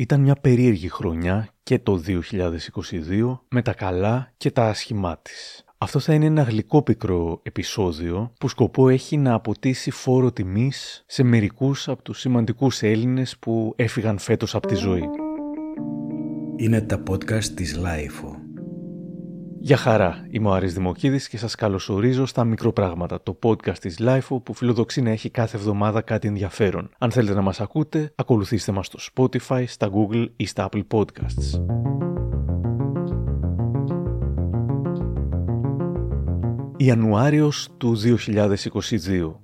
Ήταν μια περίεργη χρονιά και το 2022 με τα καλά και τα άσχημά της. Αυτό θα είναι ένα γλυκόπικρο επεισόδιο που σκοπό έχει να αποτίσει φόρο τιμής σε μερικούς από τους σημαντικούς Έλληνες που έφυγαν φέτος από τη ζωή. Είναι τα podcast της Lifeo. Γεια χαρά, είμαι ο Άρης Δημοκίδης και σας καλωσορίζω στα Μικροπράγματα, το podcast της Lifeo που φιλοδοξεί να έχει κάθε εβδομάδα κάτι ενδιαφέρον. Αν θέλετε να μας ακούτε, ακολουθήστε μας στο Spotify, στα Google ή στα Apple Podcasts. Ιανουάριος του 2022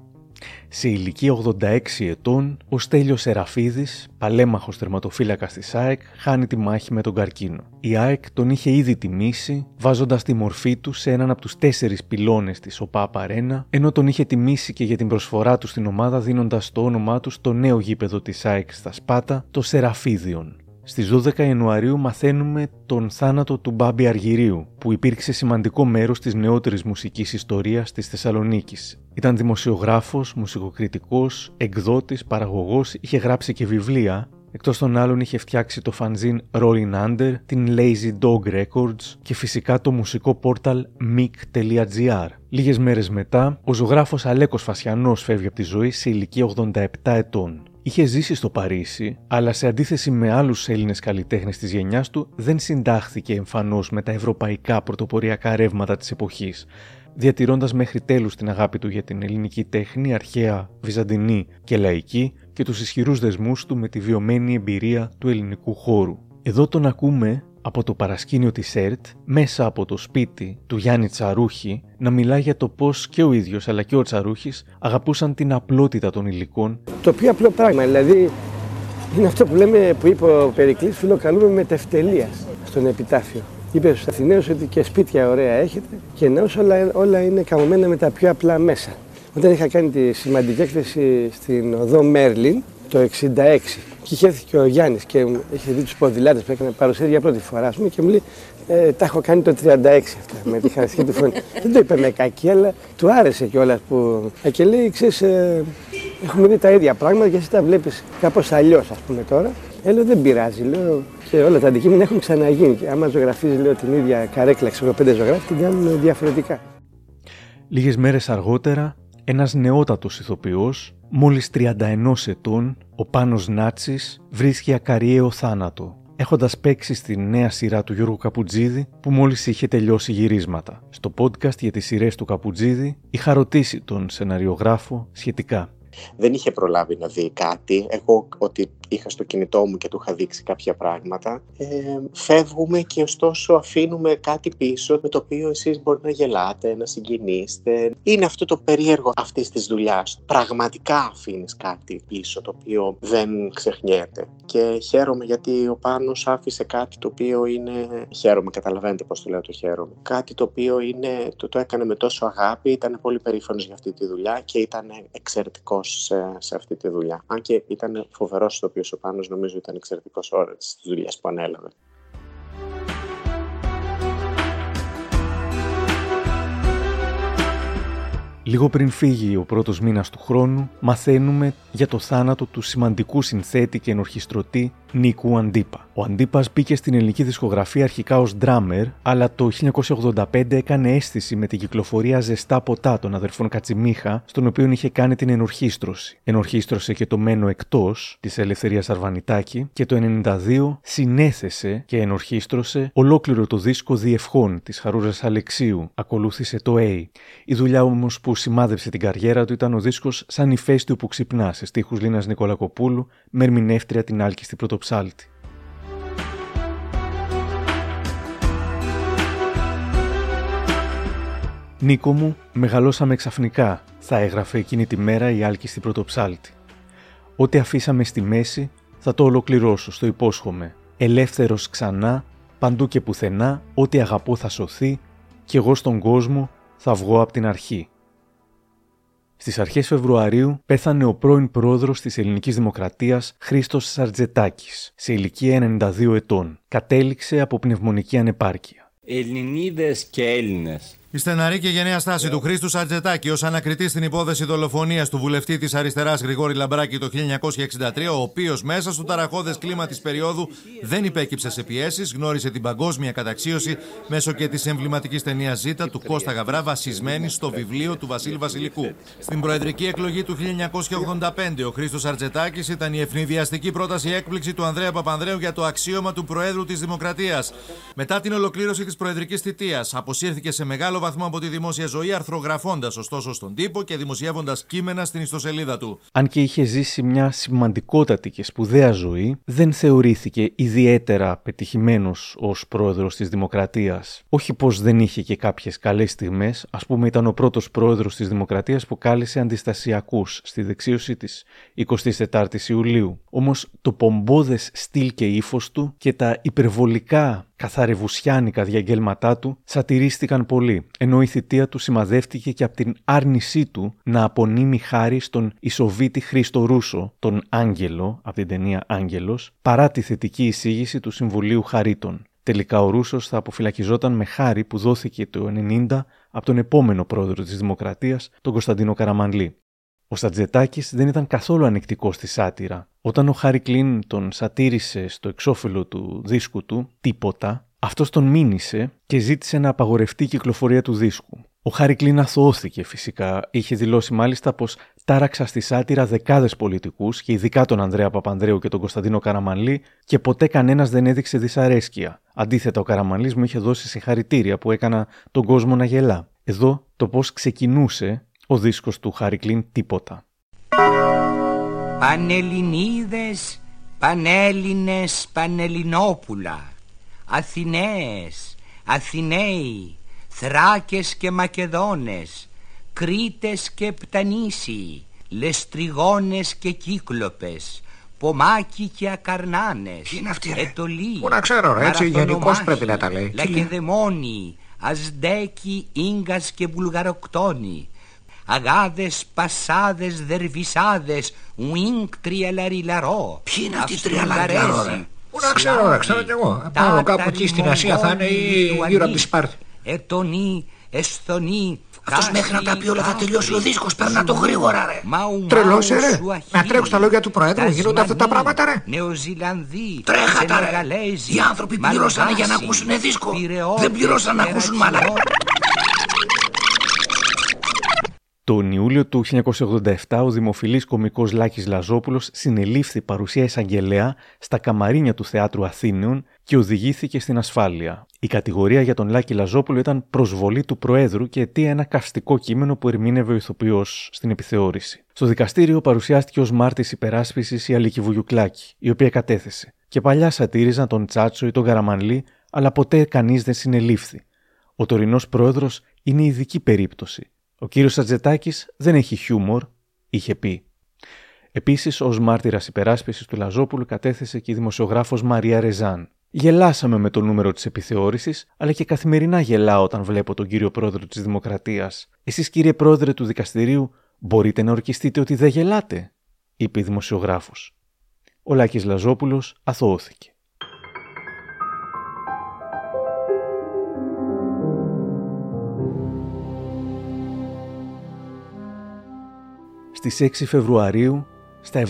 σε ηλικία 86 ετών, ο Στέλιος Σεραφίδης, παλέμαχος τερματοφύλακας της ΑΕΚ, χάνει τη μάχη με τον καρκίνο. Η ΑΕΚ τον είχε ήδη τιμήσει, βάζοντας τη μορφή του σε έναν από τους τέσσερις πυλώνες της ΟΠΑ Παρένα, ενώ τον είχε τιμήσει και για την προσφορά του στην ομάδα δίνοντας το όνομά του στο νέο γήπεδο της ΑΕΚ στα Σπάτα, το Σεραφίδιον. Στις 12 Ιανουαρίου μαθαίνουμε τον θάνατο του Μπάμπη Αργυρίου, που υπήρξε σημαντικό μέρος της νεότερης μουσικής ιστορίας της Θεσσαλονίκης. Ήταν δημοσιογράφος, μουσικοκριτικός, εκδότης, παραγωγός, είχε γράψει και βιβλία, Εκτός των άλλων είχε φτιάξει το fanzine Rolling Under, την Lazy Dog Records και φυσικά το μουσικό πόρταλ mic.gr. Λίγες μέρες μετά, ο ζωγράφος Αλέκος Φασιανός φεύγει από τη ζωή σε ηλικία 87 ετών. Είχε ζήσει στο Παρίσι, αλλά σε αντίθεση με άλλους Έλληνες καλλιτέχνες της γενιάς του, δεν συντάχθηκε εμφανώς με τα ευρωπαϊκά πρωτοποριακά ρεύματα της εποχής, διατηρώντας μέχρι τέλους την αγάπη του για την ελληνική τέχνη, αρχαία, βυζαντινή και λαϊκή, και τους ισχυρούς δεσμούς του με τη βιωμένη εμπειρία του ελληνικού χώρου. Εδώ τον ακούμε από το παρασκήνιο της ΕΡΤ, μέσα από το σπίτι του Γιάννη Τσαρούχη, να μιλάει για το πώς και ο ίδιος αλλά και ο Τσαρούχης αγαπούσαν την απλότητα των υλικών. Το πιο απλό πράγμα, δηλαδή είναι αυτό που, λέμε, που είπε ο Περικλής, φιλοκαλούμε με τευτελεία στον επιτάφιο. Είπε στους Αθηναίους ότι και σπίτια ωραία έχετε και νέους όλα, όλα είναι καμωμένα με τα πιο απλά μέσα. Όταν είχα κάνει τη σημαντική έκθεση στην οδό Μέρλιν το 66 και είχε έρθει και ο Γιάννης και είχε δει τους ποδηλάτες που έκανε παρουσία για πρώτη φορά πούμε, και μου λέει: ε, Τα έχω κάνει το 36 αυτά με τη χαρακτική του φωνή. Δεν το είπε με κακή, αλλά του άρεσε κιόλας που. Ε, και λέει: Ξέρεις, ε, έχουμε δει τα ίδια πράγματα και εσύ τα βλέπεις κάπως αλλιώς, ας πούμε τώρα. Ε, λέω, δεν πειράζει, λέω, και όλα τα αντικείμενα έχουν ξαναγίνει. Και άμα ζωγραφίζει, λέω, την ίδια καρέκλα, ξέρω, πέντε ζωγράφοι, την κάνουν διαφορετικά. Λίγες μέρες αργότερα, ένας νεότατος ηθοποιός Μόλις 31 ετών, ο Πάνος Νάτσης βρίσκει ακαριαίο θάνατο, έχοντας παίξει στη νέα σειρά του Γιώργου Καπουτζίδη που μόλις είχε τελειώσει γυρίσματα. Στο podcast για τις σειρές του Καπουτζίδη είχα ρωτήσει τον σεναριογράφο σχετικά. Δεν είχε προλάβει να δει κάτι. Εγώ ότι είχα στο κινητό μου και του είχα δείξει κάποια πράγματα. Ε, φεύγουμε και ωστόσο αφήνουμε κάτι πίσω με το οποίο εσείς μπορεί να γελάτε, να συγκινήσετε. Είναι αυτό το περίεργο αυτής της δουλειάς. Πραγματικά αφήνεις κάτι πίσω το οποίο δεν ξεχνιέται. Και χαίρομαι γιατί ο Πάνος άφησε κάτι το οποίο είναι... Χαίρομαι, καταλαβαίνετε πώς το λέω το χαίρομαι. Κάτι το οποίο είναι... το, το έκανε με τόσο αγάπη, ήταν πολύ περήφανος για αυτή τη δουλειά και ήταν εξαιρετικός σε, σε αυτή τη δουλειά. Αν και ήταν φοβερός στο οποίος ο Πάνος νομίζω ήταν εξαιρετικός ώρα της δουλειάς που ανέλαβε. Λίγο πριν φύγει ο πρώτος μήνας του χρόνου, μαθαίνουμε για το θάνατο του σημαντικού συνθέτη και ενορχιστρωτή Νίκου Αντίπα. Ο Αντίπας μπήκε στην ελληνική δισκογραφία αρχικά ως drummer, αλλά το 1985 έκανε αίσθηση με την κυκλοφορία Ζεστά Ποτά των αδερφών Κατσιμίχα, στον οποίο είχε κάνει την ενορχίστρωση. Ενορχίστρωσε και το Μένο Εκτός της Ελευθερίας Αρβανιτάκη και το 1992 συνέθεσε και ενορχίστρωσε ολόκληρο το δίσκο Διευχών της Χαρούζας Αλεξίου. Ακολούθησε το A. Η δουλειά όμως που σημάδεψε την καριέρα του ήταν ο δίσκος Σαν ηφαίστειο που ξυπνάς σε στίχους Λίνας Νικολακοπούλου με ερμηνεύτρια την άλκηστη πρωτοψάλτη. Νίκο μου, μεγαλώσαμε ξαφνικά, θα έγραφε εκείνη τη μέρα η άλκηστη πρωτοψάλτη. Ό,τι αφήσαμε στη μέση θα το ολοκληρώσω, στο υπόσχομαι. Ελεύθερος ξανά, παντού και πουθενά, ό,τι αγαπώ θα σωθεί και εγώ στον κόσμο θα βγω από την αρχή. Στις αρχές Φεβρουαρίου πέθανε ο πρώην πρόεδρος της Ελληνικής Δημοκρατίας Χρήστος Σαρτζετάκης, σε ηλικία 92 ετών. Κατέληξε από πνευμονική ανεπάρκεια. Ελληνίδες και Έλληνες, Η στεναρή και γενναία στάση του Χρήστου Σαρτζετάκη ως ανακριτή στην υπόθεση δολοφονίας του βουλευτή της αριστεράς Γρηγόρη Λαμπράκη το 1963, ο οποίος μέσα στο ταραχώδες κλίμα της περίοδου δεν υπέκυψε σε πιέσεις, γνώρισε την παγκόσμια καταξίωση μέσω και της εμβληματικής ταινίας Ζήτα του Κώστα Γαβρά, βασισμένη στο βιβλίο του Βασίλη Βασιλικού. Στην προεδρική εκλογή του 1985, ο Χρήστος Σαρτζετάκης ήταν η ευνηδιαστική πρόταση έκπληξη του Ανδρέα Παπανδρέου για το αξίωμα του Προέδρου της Δημοκρατίας. Μετά την ολοκλήρωση της προεδρικής θητείας, αποσύρθηκε σε μεγάλο βαθμό από τη δημόσια ζωή, αρθρογραφώντας ωστόσο στον τύπο και δημοσιεύοντας κείμενα στην ιστοσελίδα του. Αν και είχε ζήσει μια σημαντικότατη και σπουδαία ζωή, δεν θεωρήθηκε ιδιαίτερα πετυχημένος ως πρόεδρος της Δημοκρατίας. Όχι πως δεν είχε και κάποιες καλές στιγμές, ας πούμε, ήταν ο πρώτος πρόεδρος της Δημοκρατίας που κάλεσε αντιστασιακούς στη δεξίωση της 24η Ιουλίου. Όμως το πομπόδες στυλ και ύφος του και τα υπερβολικά καθαρευουσιάνικα διαγγέλματά του σατυρίστηκαν πολύ, ενώ η θητεία του σημαδεύτηκε και από την άρνησή του να απονείμει χάρη στον Ισοβίτη Χρήστο Ρούσο, τον Άγγελο, από την ταινία Άγγελος, παρά τη θετική εισήγηση του Συμβουλίου Χαρίτων. Τελικά ο Ρούσος θα αποφυλακιζόταν με χάρη που δόθηκε το 1990 από τον επόμενο πρόεδρο της Δημοκρατίας, τον Κωνσταντίνο Καραμανλή. Ο Σατζετάκη δεν ήταν καθόλου ανεκτικό στη σάτυρα. Όταν ο Χάρη Κλίν τον σατήρισε στο εξώφυλλο του δίσκου του, τίποτα, αυτός τον μήνυσε και ζήτησε να απαγορευτεί η κυκλοφορία του δίσκου. Ο Χάρη Κλίν αθωώθηκε φυσικά. Είχε δηλώσει μάλιστα πως τάραξα στη σάτυρα δεκάδες πολιτικούς και ειδικά τον Ανδρέα Παπανδρέου και τον Κωνσταντίνο Καραμανλή και ποτέ κανένας δεν έδειξε δυσαρέσκεια. Αντίθετα, ο Καραμανλή μου είχε δώσει συγχαρητήρια που έκανα τον κόσμο να γελά. Εδώ το πώς ξεκινούσε ο δίσκος του Χάρη τίποτα. Πανελληνίδες, Πανέλληνες, Πανελληνόπουλα, Αθηναίες, Αθηναίοι, Θράκες και Μακεδόνες, Κρήτες και Πτανήσιοι, Λεστριγόνες και Κύκλοπες, Πομάκι και Ακαρνάνες, Τι είναι αυτή ρε, Ετολή, Πού να ξέρω ρε, έτσι γενικώς πρέπει να τα λέει. Λακεδαιμόνι, Ασδέκι, Ίγκας και Βουλγαροκτόνοι, αγάδες, πασάδες, δερβισάδες, ουίνκ τριαλαριλαρό. Ποιοι είναι αυτοί οι τριαλαριλαρό ρε; Πού να ξέρω ρε, ξέρω κι εγώ. Πάνω κάπου εκεί στην Ασία θα είναι ή γύρω από της Σπάρτη. Ετονή, εσθονή, αυτός μέχρι να τα πει όλα θα τελειώσει ο δίσκος, παίρνα το γρήγορα ρε. Τρελός ρε, να τρέχουν στα λόγια του Προέδρου, γίνονται αυτά τα πράγματα ρε. Νεοζηλανδοί, Τρέχατα ρε, οι άνθρωποι πληρώσανε για να ακούσουν δίσκο, δεν πληρώσαν να ακούσουν μαλακά. Τον Ιούλιο του 1987 ο δημοφιλής κομικός Λάκης Λαζόπουλος συνελήφθη παρουσία εισαγγελέα στα καμαρίνια του Θεάτρου Αθήνεων και οδηγήθηκε στην ασφάλεια. Η κατηγορία για τον Λάκη Λαζόπουλο ήταν προσβολή του Προέδρου και αιτία ένα καυστικό κείμενο που ερμήνευε ο ηθοποιός στην επιθεώρηση. Στο δικαστήριο παρουσιάστηκε ως μάρτη υπεράσπισης η Αλίκη Βουγιουκλάκη, η οποία κατέθεσε. Και παλιά σατήριζαν τον Τσάτσο ή τον Καραμανλή, αλλά ποτέ κανείς δεν συνελήφθη. Ο τωρινός πρόεδρο είναι ειδική περίπτωση ο κύριος Σατζετάκης δεν έχει χιούμορ, είχε πει. Επίσης, ως μάρτυρας υπεράσπισης του Λαζόπουλου κατέθεσε και η δημοσιογράφος Μαρία Ρεζάν. Γελάσαμε με το νούμερο της επιθεώρησης, αλλά και καθημερινά γελάω όταν βλέπω τον κύριο πρόεδρο της Δημοκρατίας. Εσείς, κύριε πρόεδρε του δικαστηρίου, μπορείτε να ορκιστείτε ότι δεν γελάτε, είπε η δημοσιογράφος. Ο Λάκης Λαζόπουλος αθωώθηκε. Στις 6 Φεβρουαρίου, στα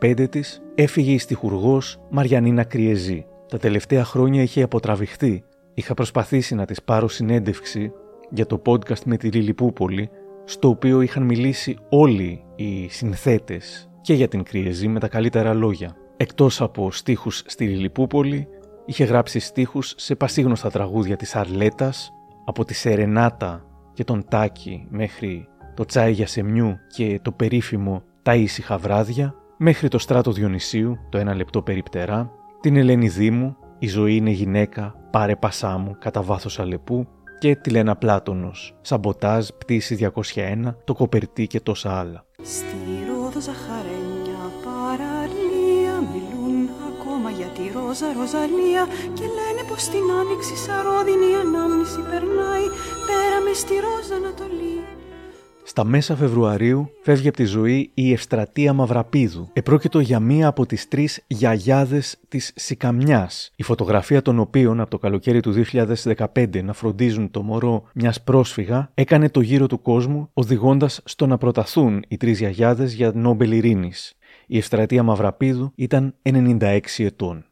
75 της, έφυγε η στιχουργός Μαριανίνα Κριεζή. Τα τελευταία χρόνια είχε αποτραβηχθεί. Είχα προσπαθήσει να της πάρω συνέντευξη για το podcast με τη Λιλιπούπολη, στο οποίο είχαν μιλήσει όλοι οι συνθέτες και για την Κριεζή με τα καλύτερα λόγια. Εκτός από στίχους στη Λιλιπούπολη, είχε γράψει στίχους σε πασίγνωστα τραγούδια της Αρλέτας, από τη Σερενάτα και τον Τάκη μέχρι το τσάι για σεμιού και το περίφημο τα ήσυχα βράδια, μέχρι το στράτο Διονυσίου, το ένα λεπτό περιπτερά, την Ελένη Δήμου, η ζωή είναι γυναίκα, πάρε πασά μου, κατά βάθος αλεπού και τη Λένα Πλάτωνος, σαμποτάζ, πτήση 201, το κοπερτί και τόσα άλλα. Στη Ρόδο ζαχαρένια παραλία μιλούν ακόμα για τη Ρόζα Ροζαλία και λένε πως την άνοιξη σαρόδινη ανάμνηση περνάει πέρα μες στη Ρόζα Ανατολή. Στα μέσα Φεβρουαρίου φεύγει από τη ζωή η Ευστρατεία Μαυραπίδου. Επρόκειτο για μία από τις τρεις γιαγιάδες της Σικαμιάς, η φωτογραφία των οποίων από το καλοκαίρι του 2015 να φροντίζουν το μωρό μιας πρόσφυγα έκανε το γύρο του κόσμου οδηγώντας στο να προταθούν οι τρεις γιαγιάδες για Νόμπελ Ειρήνης. Η Ευστρατεία Μαυραπίδου ήταν 96 ετών.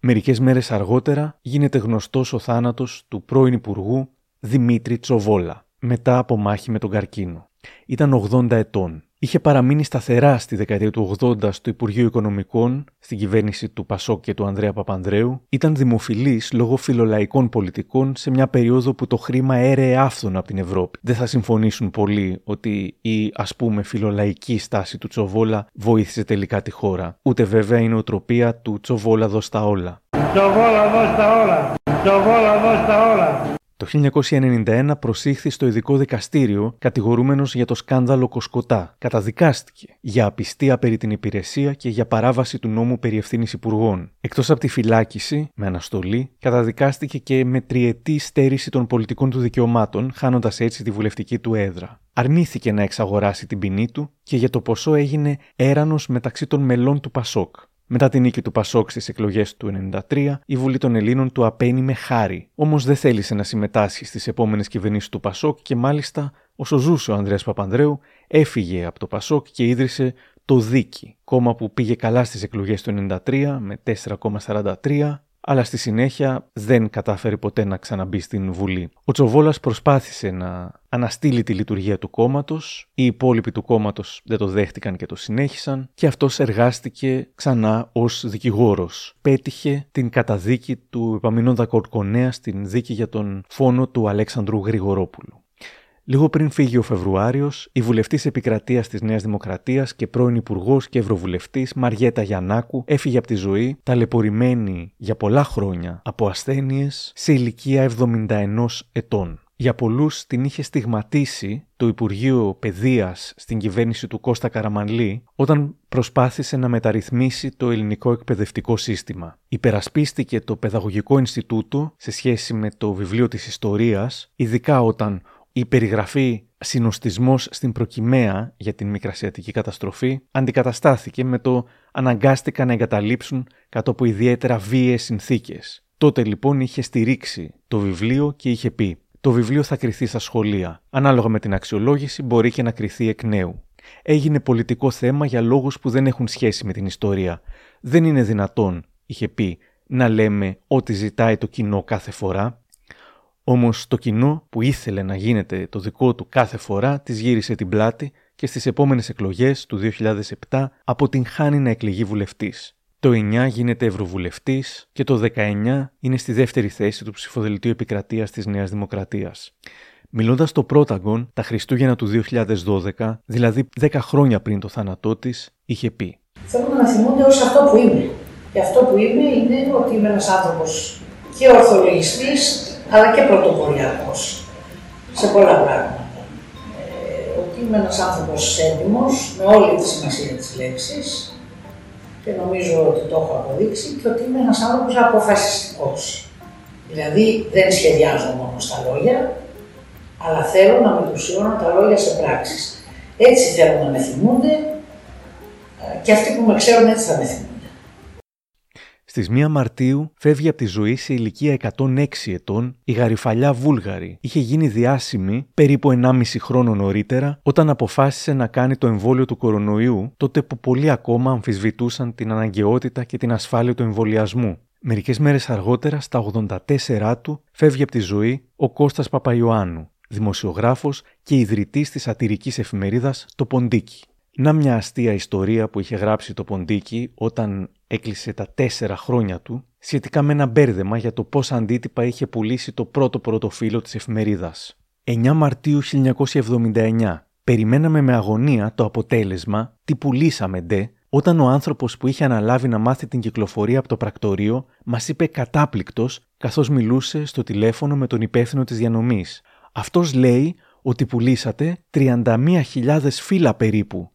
Μερικές μέρες αργότερα γίνεται γνωστός ο θάνατος του πρώην Υπουργού Δημήτρη Τσοβόλα μετά από μάχη με τον καρκίνο. Ήταν 80 ετών. Είχε παραμείνει σταθερά στη δεκαετία του 80 στο Υπουργείο Οικονομικών, στην κυβέρνηση του Πασόκ και του Ανδρέα Παπανδρέου. Ήταν δημοφιλής λόγω φιλολαϊκών πολιτικών σε μια περίοδο που το χρήμα έρεε άφθονα από την Ευρώπη. Δεν θα συμφωνήσουν πολλοί ότι η ας πούμε φιλολαϊκή στάση του Τσοβόλα βοήθησε τελικά τη χώρα. Ούτε βέβαια η νοοτροπία του Τσοβόλα δώστα όλα. Τσοβόλα δώστα όλα. Τσοβόλα δώστα όλα. Το 1991 προσήχθη στο ειδικό δικαστήριο κατηγορούμενος για το σκάνδαλο Κοσκοτά. Καταδικάστηκε για απιστία περί την υπηρεσία και για παράβαση του νόμου περί ευθύνης υπουργών. Εκτός από τη φυλάκιση, με αναστολή, καταδικάστηκε και με τριετή στέρηση των πολιτικών του δικαιωμάτων, χάνοντας έτσι τη βουλευτική του έδρα. Αρνήθηκε να εξαγοράσει την ποινή του και για το ποσό έγινε έρανος μεταξύ των μελών του Πασόκ. Μετά την νίκη του Πασόκ στις εκλογές του 1993, η Βουλή των Ελλήνων του απένει με χάρη. Όμως δεν θέλησε να συμμετάσχει στις επόμενες κυβερνήσεις του Πασόκ και μάλιστα, όσο ζούσε ο Ανδρέας Παπανδρέου, έφυγε από το Πασόκ και ίδρυσε το Δίκη, κόμμα που πήγε καλά στις εκλογές του 1993 με 4,43 αλλά στη συνέχεια δεν κατάφερε ποτέ να ξαναμπεί στην Βουλή. Ο Τσοβόλας προσπάθησε να αναστείλει τη λειτουργία του κόμματος, οι υπόλοιποι του κόμματος δεν το δέχτηκαν και το συνέχισαν και αυτός εργάστηκε ξανά ως δικηγόρος. Πέτυχε την καταδίκη του Επαμινόντα Κορκονέα στην δίκη για τον φόνο του Αλέξανδρου Γρηγορόπουλου. Λίγο πριν φύγει ο Φεβρουάριος, η βουλευτής επικρατείας της Νέας Δημοκρατίας και πρώην Υπουργός και Ευρωβουλευτής Μαριέτα Γιαννάκου έφυγε από τη ζωή, ταλαιπωρημένη για πολλά χρόνια από ασθένειες σε ηλικία 71 ετών. Για πολλούς την είχε στιγματίσει το Υπουργείο Παιδείας στην κυβέρνηση του Κώστα Καραμανλή όταν προσπάθησε να μεταρρυθμίσει το ελληνικό εκπαιδευτικό σύστημα. Υπερασπίστηκε το Παιδαγωγικό Ινστιτούτο σε σχέση με το βιβλίο της ιστορίας, ειδικά όταν η περιγραφή συνοστισμός στην προκυμαία για την μικρασιατική καταστροφή αντικαταστάθηκε με το αναγκάστηκαν να εγκαταλείψουν κάτω από ιδιαίτερα βίαιες συνθήκες. Τότε λοιπόν είχε στηρίξει το βιβλίο και είχε πει «Το βιβλίο θα κριθεί στα σχολεία. Ανάλογα με την αξιολόγηση μπορεί και να κριθεί εκ νέου. Έγινε πολιτικό θέμα για λόγους που δεν έχουν σχέση με την ιστορία. Δεν είναι δυνατόν, είχε πει, να λέμε ό,τι ζητάει το κοινό κάθε φορά. Όμως το κοινό που ήθελε να γίνεται το δικό του κάθε φορά της γύρισε την πλάτη και στις επόμενες εκλογές του 2007 αποτυγχάνει να εκλεγεί βουλευτής. Το 9 γίνεται ευρωβουλευτής και το 19 είναι στη δεύτερη θέση του ψηφοδελτίου επικρατείας της Νέας Δημοκρατίας. Μιλώντας στο Πρόταγκον τα Χριστούγεννα του 2012, δηλαδή 10 χρόνια πριν το θάνατό της, είχε πει: Θέλω να θυμούνται ως αυτό που είμαι. Και αυτό που είμαι είναι ότι είμαι ένας άνθρωπος και ορθολογιστής αλλά και πρωτοποριακός σε πολλά πράγματα. Ε, ότι είμαι ένας άνθρωπος έντιμος, με όλη τη σημασία της λέξης και νομίζω ότι το έχω αποδείξει και ότι είμαι ένας άνθρωπος αποφασιστικός. Δηλαδή δεν σχεδιάζω μόνος στα λόγια, αλλά θέλω να μετουσιώνω τα λόγια σε πράξεις. Έτσι θέλω να με θυμούνται ε, και αυτοί που με ξέρουν έτσι θα με θυμούνται. Στις 1 Μαρτίου φεύγει από τη ζωή σε ηλικία 106 ετών η γαριφαλιά Βούλγαρη. Είχε γίνει διάσημη περίπου 1,5 χρόνο νωρίτερα όταν αποφάσισε να κάνει το εμβόλιο του κορονοϊού, τότε που πολλοί ακόμα αμφισβητούσαν την αναγκαιότητα και την ασφάλεια του εμβολιασμού. Μερικές μέρες αργότερα, στα 84 του, φεύγει από τη ζωή ο Κώστας Παπαϊωάννου, δημοσιογράφος και ιδρυτής της σατυρικής εφημερίδας «Το Ποντίκι». Να μια αστεία ιστορία που είχε γράψει το Ποντίκι όταν έκλεισε τα τέσσερα χρόνια του σχετικά με ένα μπέρδεμα για το πόσα αντίτυπα είχε πουλήσει το πρώτο πρωτοφύλλο της εφημερίδας. 9 Μαρτίου 1979. Περιμέναμε με αγωνία το αποτέλεσμα τι πουλήσαμε ντε όταν ο άνθρωπος που είχε αναλάβει να μάθει την κυκλοφορία από το πρακτορείο μας είπε κατάπληκτος καθώς μιλούσε στο τηλέφωνο με τον υπεύθυνο της διανομής. Αυτός λέει ότι πουλήσατε 31.000 φύλλα περίπου.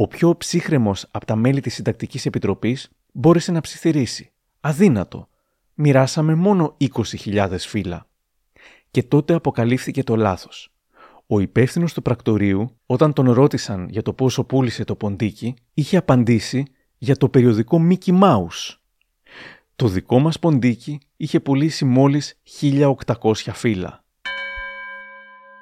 Ο πιο ψύχρεμος από τα μέλη της Συντακτικής Επιτροπής μπόρεσε να ψιθυρίσει. Αδύνατο. Μοιράσαμε μόνο 20.000 φύλλα. Και τότε αποκαλύφθηκε το λάθος. Ο υπεύθυνος του πρακτορείου, όταν τον ρώτησαν για το πόσο πούλησε το ποντίκι, είχε απαντήσει για το περιοδικό Mickey Mouse. Το δικό μας ποντίκι είχε πουλήσει μόλις 1800 φύλλα.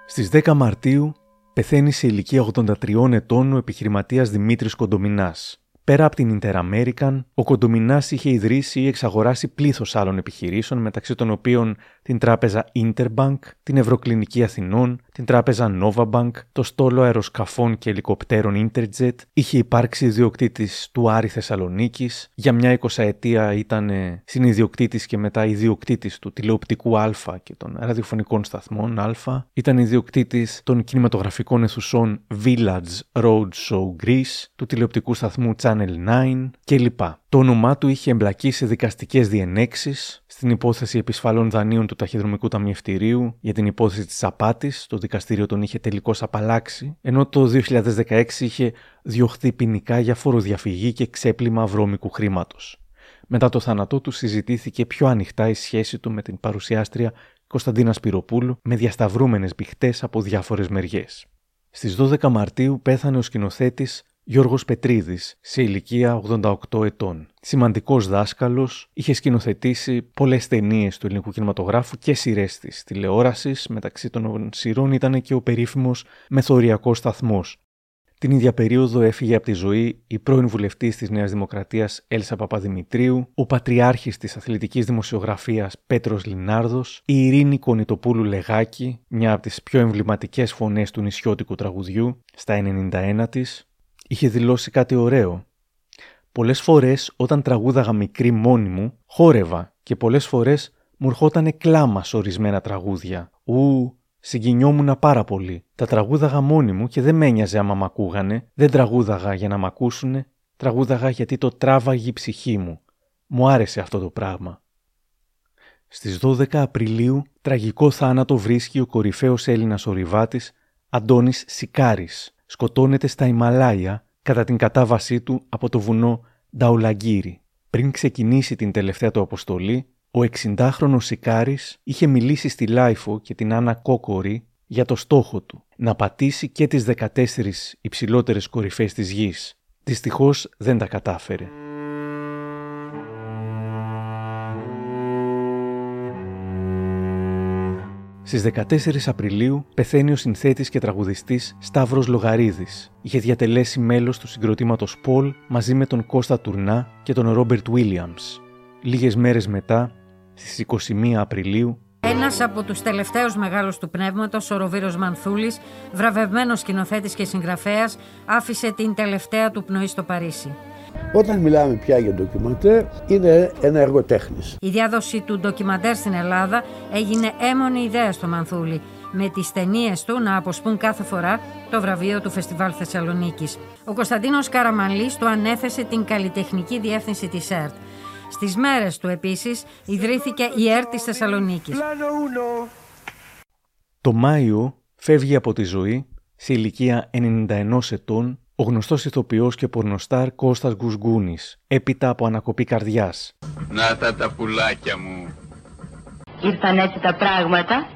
Στις 10 Μαρτίου πεθαίνει σε ηλικία 83 ετών ο επιχειρηματίας Δημήτρης Κοντομινάς. Πέρα από την Interamerican, ο Κοντομινάς είχε ιδρύσει ή εξαγοράσει πλήθος άλλων επιχειρήσεων, μεταξύ των οποίων την τράπεζα Interbank, την Ευρωκλινική Αθηνών, την τράπεζα Novabank, το στόλο αεροσκαφών και ελικοπτέρων Interjet, είχε υπάρξει ιδιοκτήτης του Άρη Θεσσαλονίκης, για μια εικοσαετία ήταν συνειδιοκτήτης και μετά ιδιοκτήτης του τηλεοπτικού Α και των ραδιοφωνικών σταθμών Α, ήταν ιδιοκτήτης των κινηματογραφικών αιθουσών Village Roadshow Greece, του τηλεοπτικού σταθμού Channel 9 κλπ. Το όνομά του είχε εμπλακεί σε δικαστικές διενέξεις, στην υπόθεση επισφαλών δανείων του ταχυδρομικού ταμιευτηρίου, για την υπόθεση της απάτης, το δικαστήριο τον είχε τελικώς απαλλάξει, ενώ το 2016 είχε διωχθεί ποινικά για φοροδιαφυγή και ξέπλυμα βρώμικου χρήματος. Μετά το θάνατό του συζητήθηκε πιο ανοιχτά η σχέση του με την παρουσιάστρια Κωνσταντίνα Σπυροπούλου με διασταυρούμενες μπηχτές από διάφορες μεριές. Στις 12 Μαρτίου πέθανε ο σκηνοθέτης Γιώργος Πετρίδης, σε ηλικία 88 ετών. Σημαντικός δάσκαλος, είχε σκηνοθετήσει πολλές ταινίες του ελληνικού κινηματογράφου και σειρές της τηλεόρασης, μεταξύ των σειρών ήταν και ο περίφημος Μεθοριακός Σταθμός. Την ίδια περίοδο έφυγε από τη ζωή η πρώην βουλευτής της Νέας Δημοκρατίας Έλσα Παπαδημητρίου, ο πατριάρχης της αθλητικής δημοσιογραφίας Πέτρος Λινάρδος, η Ειρήνη Κονιτοπούλου Λεγάκη, μια από τις πιο εμβληματικές φωνές του νησιώτικου τραγουδιού, στα 91 της, είχε δηλώσει κάτι ωραίο. Πολλές φορές όταν τραγούδαγα μικρή μόνη μου, χόρευα και πολλές φορές μου ερχότανε κλάμα σε ορισμένα τραγούδια. Ου, συγκινιόμουν πάρα πολύ. Τα τραγούδαγα μόνη μου και δεν με ένοιαζε άμα μ' ακούγανε, δεν τραγούδαγα για να μ' ακούσουνε, τραγούδαγα γιατί το τράβαγε η ψυχή μου. Μου άρεσε αυτό το πράγμα. Στις 12 Απριλίου τραγικό θάνατο βρίσκει ο κορυφαίος Έλληνας ορειβάτης Αντώνης Σικάρης, σκοτώνεται στα Ιμαλάια κατά την κατάβασή του από το βουνό Νταουλαγκίρι. Πριν ξεκινήσει την τελευταία του αποστολή, ο 60χρονος Σικάρης είχε μιλήσει στη LiFO και την Άννα Κόκορη για το στόχο του, να πατήσει και τις 14 υψηλότερες κορυφές της γης. Δυστυχώς δεν τα κατάφερε. Στις 14 Απριλίου πεθαίνει ο συνθέτης και τραγουδιστής Σταύρος Λογαρίδης. Είχε διατελέσει μέλος του συγκροτήματος Πολ μαζί με τον Κώστα Τουρνά και τον Ρόμπερτ Βίλιαμς. Λίγες μέρες μετά, στις 21 Απριλίου, ένας από τους τελευταίους μεγάλους του πνεύματος, ο Ροβίρος Μανθούλης, βραβευμένος σκηνοθέτης και συγγραφέας, άφησε την τελευταία του πνοή στο Παρίσι. Όταν μιλάμε πια για ντοκιμαντέρ, είναι ένα έργο τέχνης. Η διάδοση του ντοκιμαντέρ στην Ελλάδα έγινε έμονη ιδέα στο Μανθούλη, με τις ταινίες του να αποσπούν κάθε φορά το βραβείο του Φεστιβάλ Θεσσαλονίκης. Ο Κωνσταντίνος Καραμανλή του ανέθεσε την καλλιτεχνική διεύθυνση της ΕΡΤ. Στις μέρες του επίσης ιδρύθηκε η ΕΡΤ της Θεσσαλονίκης. Το Μάιο φεύγει από τη ζωή σε ηλικία 91 ετών ο γνωστός ηθοποιός και πορνοστάρ Κώστας Γκουσγκούνης, έπειτα από ανακοπή καρδιάς. Να τα τα πουλάκια μου. Ήρθαν έτσι τα πράγματα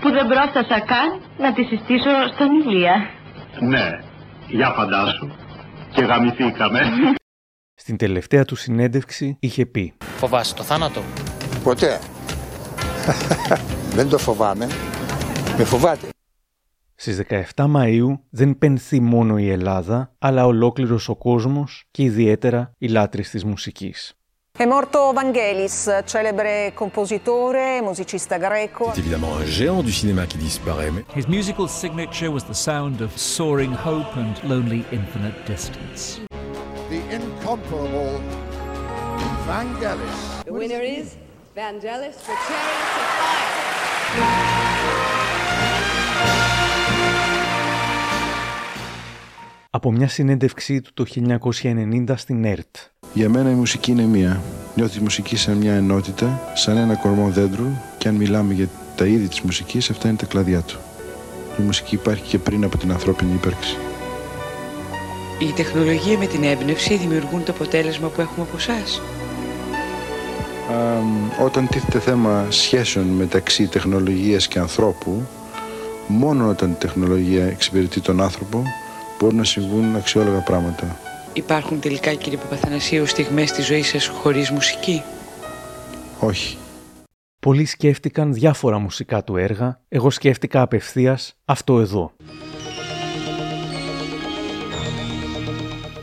που δεν πρόφτασα καν να τη συστήσω στον Ηλία. Ναι, για φαντάσου. Και γαμηθήκαμε. Στην τελευταία του συνέντευξη είχε πει Φοβάσαι το θάνατο; Ποτέ. δεν το φοβάμαι. Με φοβάται. Στις 17 Μαΐου δεν πενθεί μόνο η Ελλάδα, αλλά ολόκληρος ο κόσμος και ιδιαίτερα οι λάτρεις της μουσικής. È morto Vangelis, celebre compositore, musicista greco. C'est évidemment un géant du cinéma qui disparaît. Mais... His musical signature was the sound of soaring hope and lonely infinite distance. The incomparable Vangelis. The winner is Vangelis for Chariots of Fire. Από μια συνέντευξή του το 1990 στην ΕΡΤ. Για μένα η μουσική είναι μία. Νιώθεις τη μουσική σαν μια ενότητα, σαν ένα κορμό δέντρου και αν μιλάμε για τα είδη της μουσικής, αυτά είναι τα κλαδιά του. Η μουσική υπάρχει και πριν από την ανθρώπινη ύπαρξη. Η τεχνολογία με την έμπνευση δημιουργούν το αποτέλεσμα που έχουμε από εσάς. Όταν τίθεται θέμα σχέσεων μεταξύ τεχνολογίας και ανθρώπου, Μόνο όταν η τεχνολογία εξυπηρετεί τον άνθρωπο μπορούν να συμβούν αξιόλογα πράγματα. Υπάρχουν τελικά, κύριε Παπαθανασίου, στιγμές στη ζωής σας χωρίς μουσική; Όχι. Πολλοί σκέφτηκαν διάφορα μουσικά του έργα, εγώ σκέφτηκα απευθείας αυτό εδώ.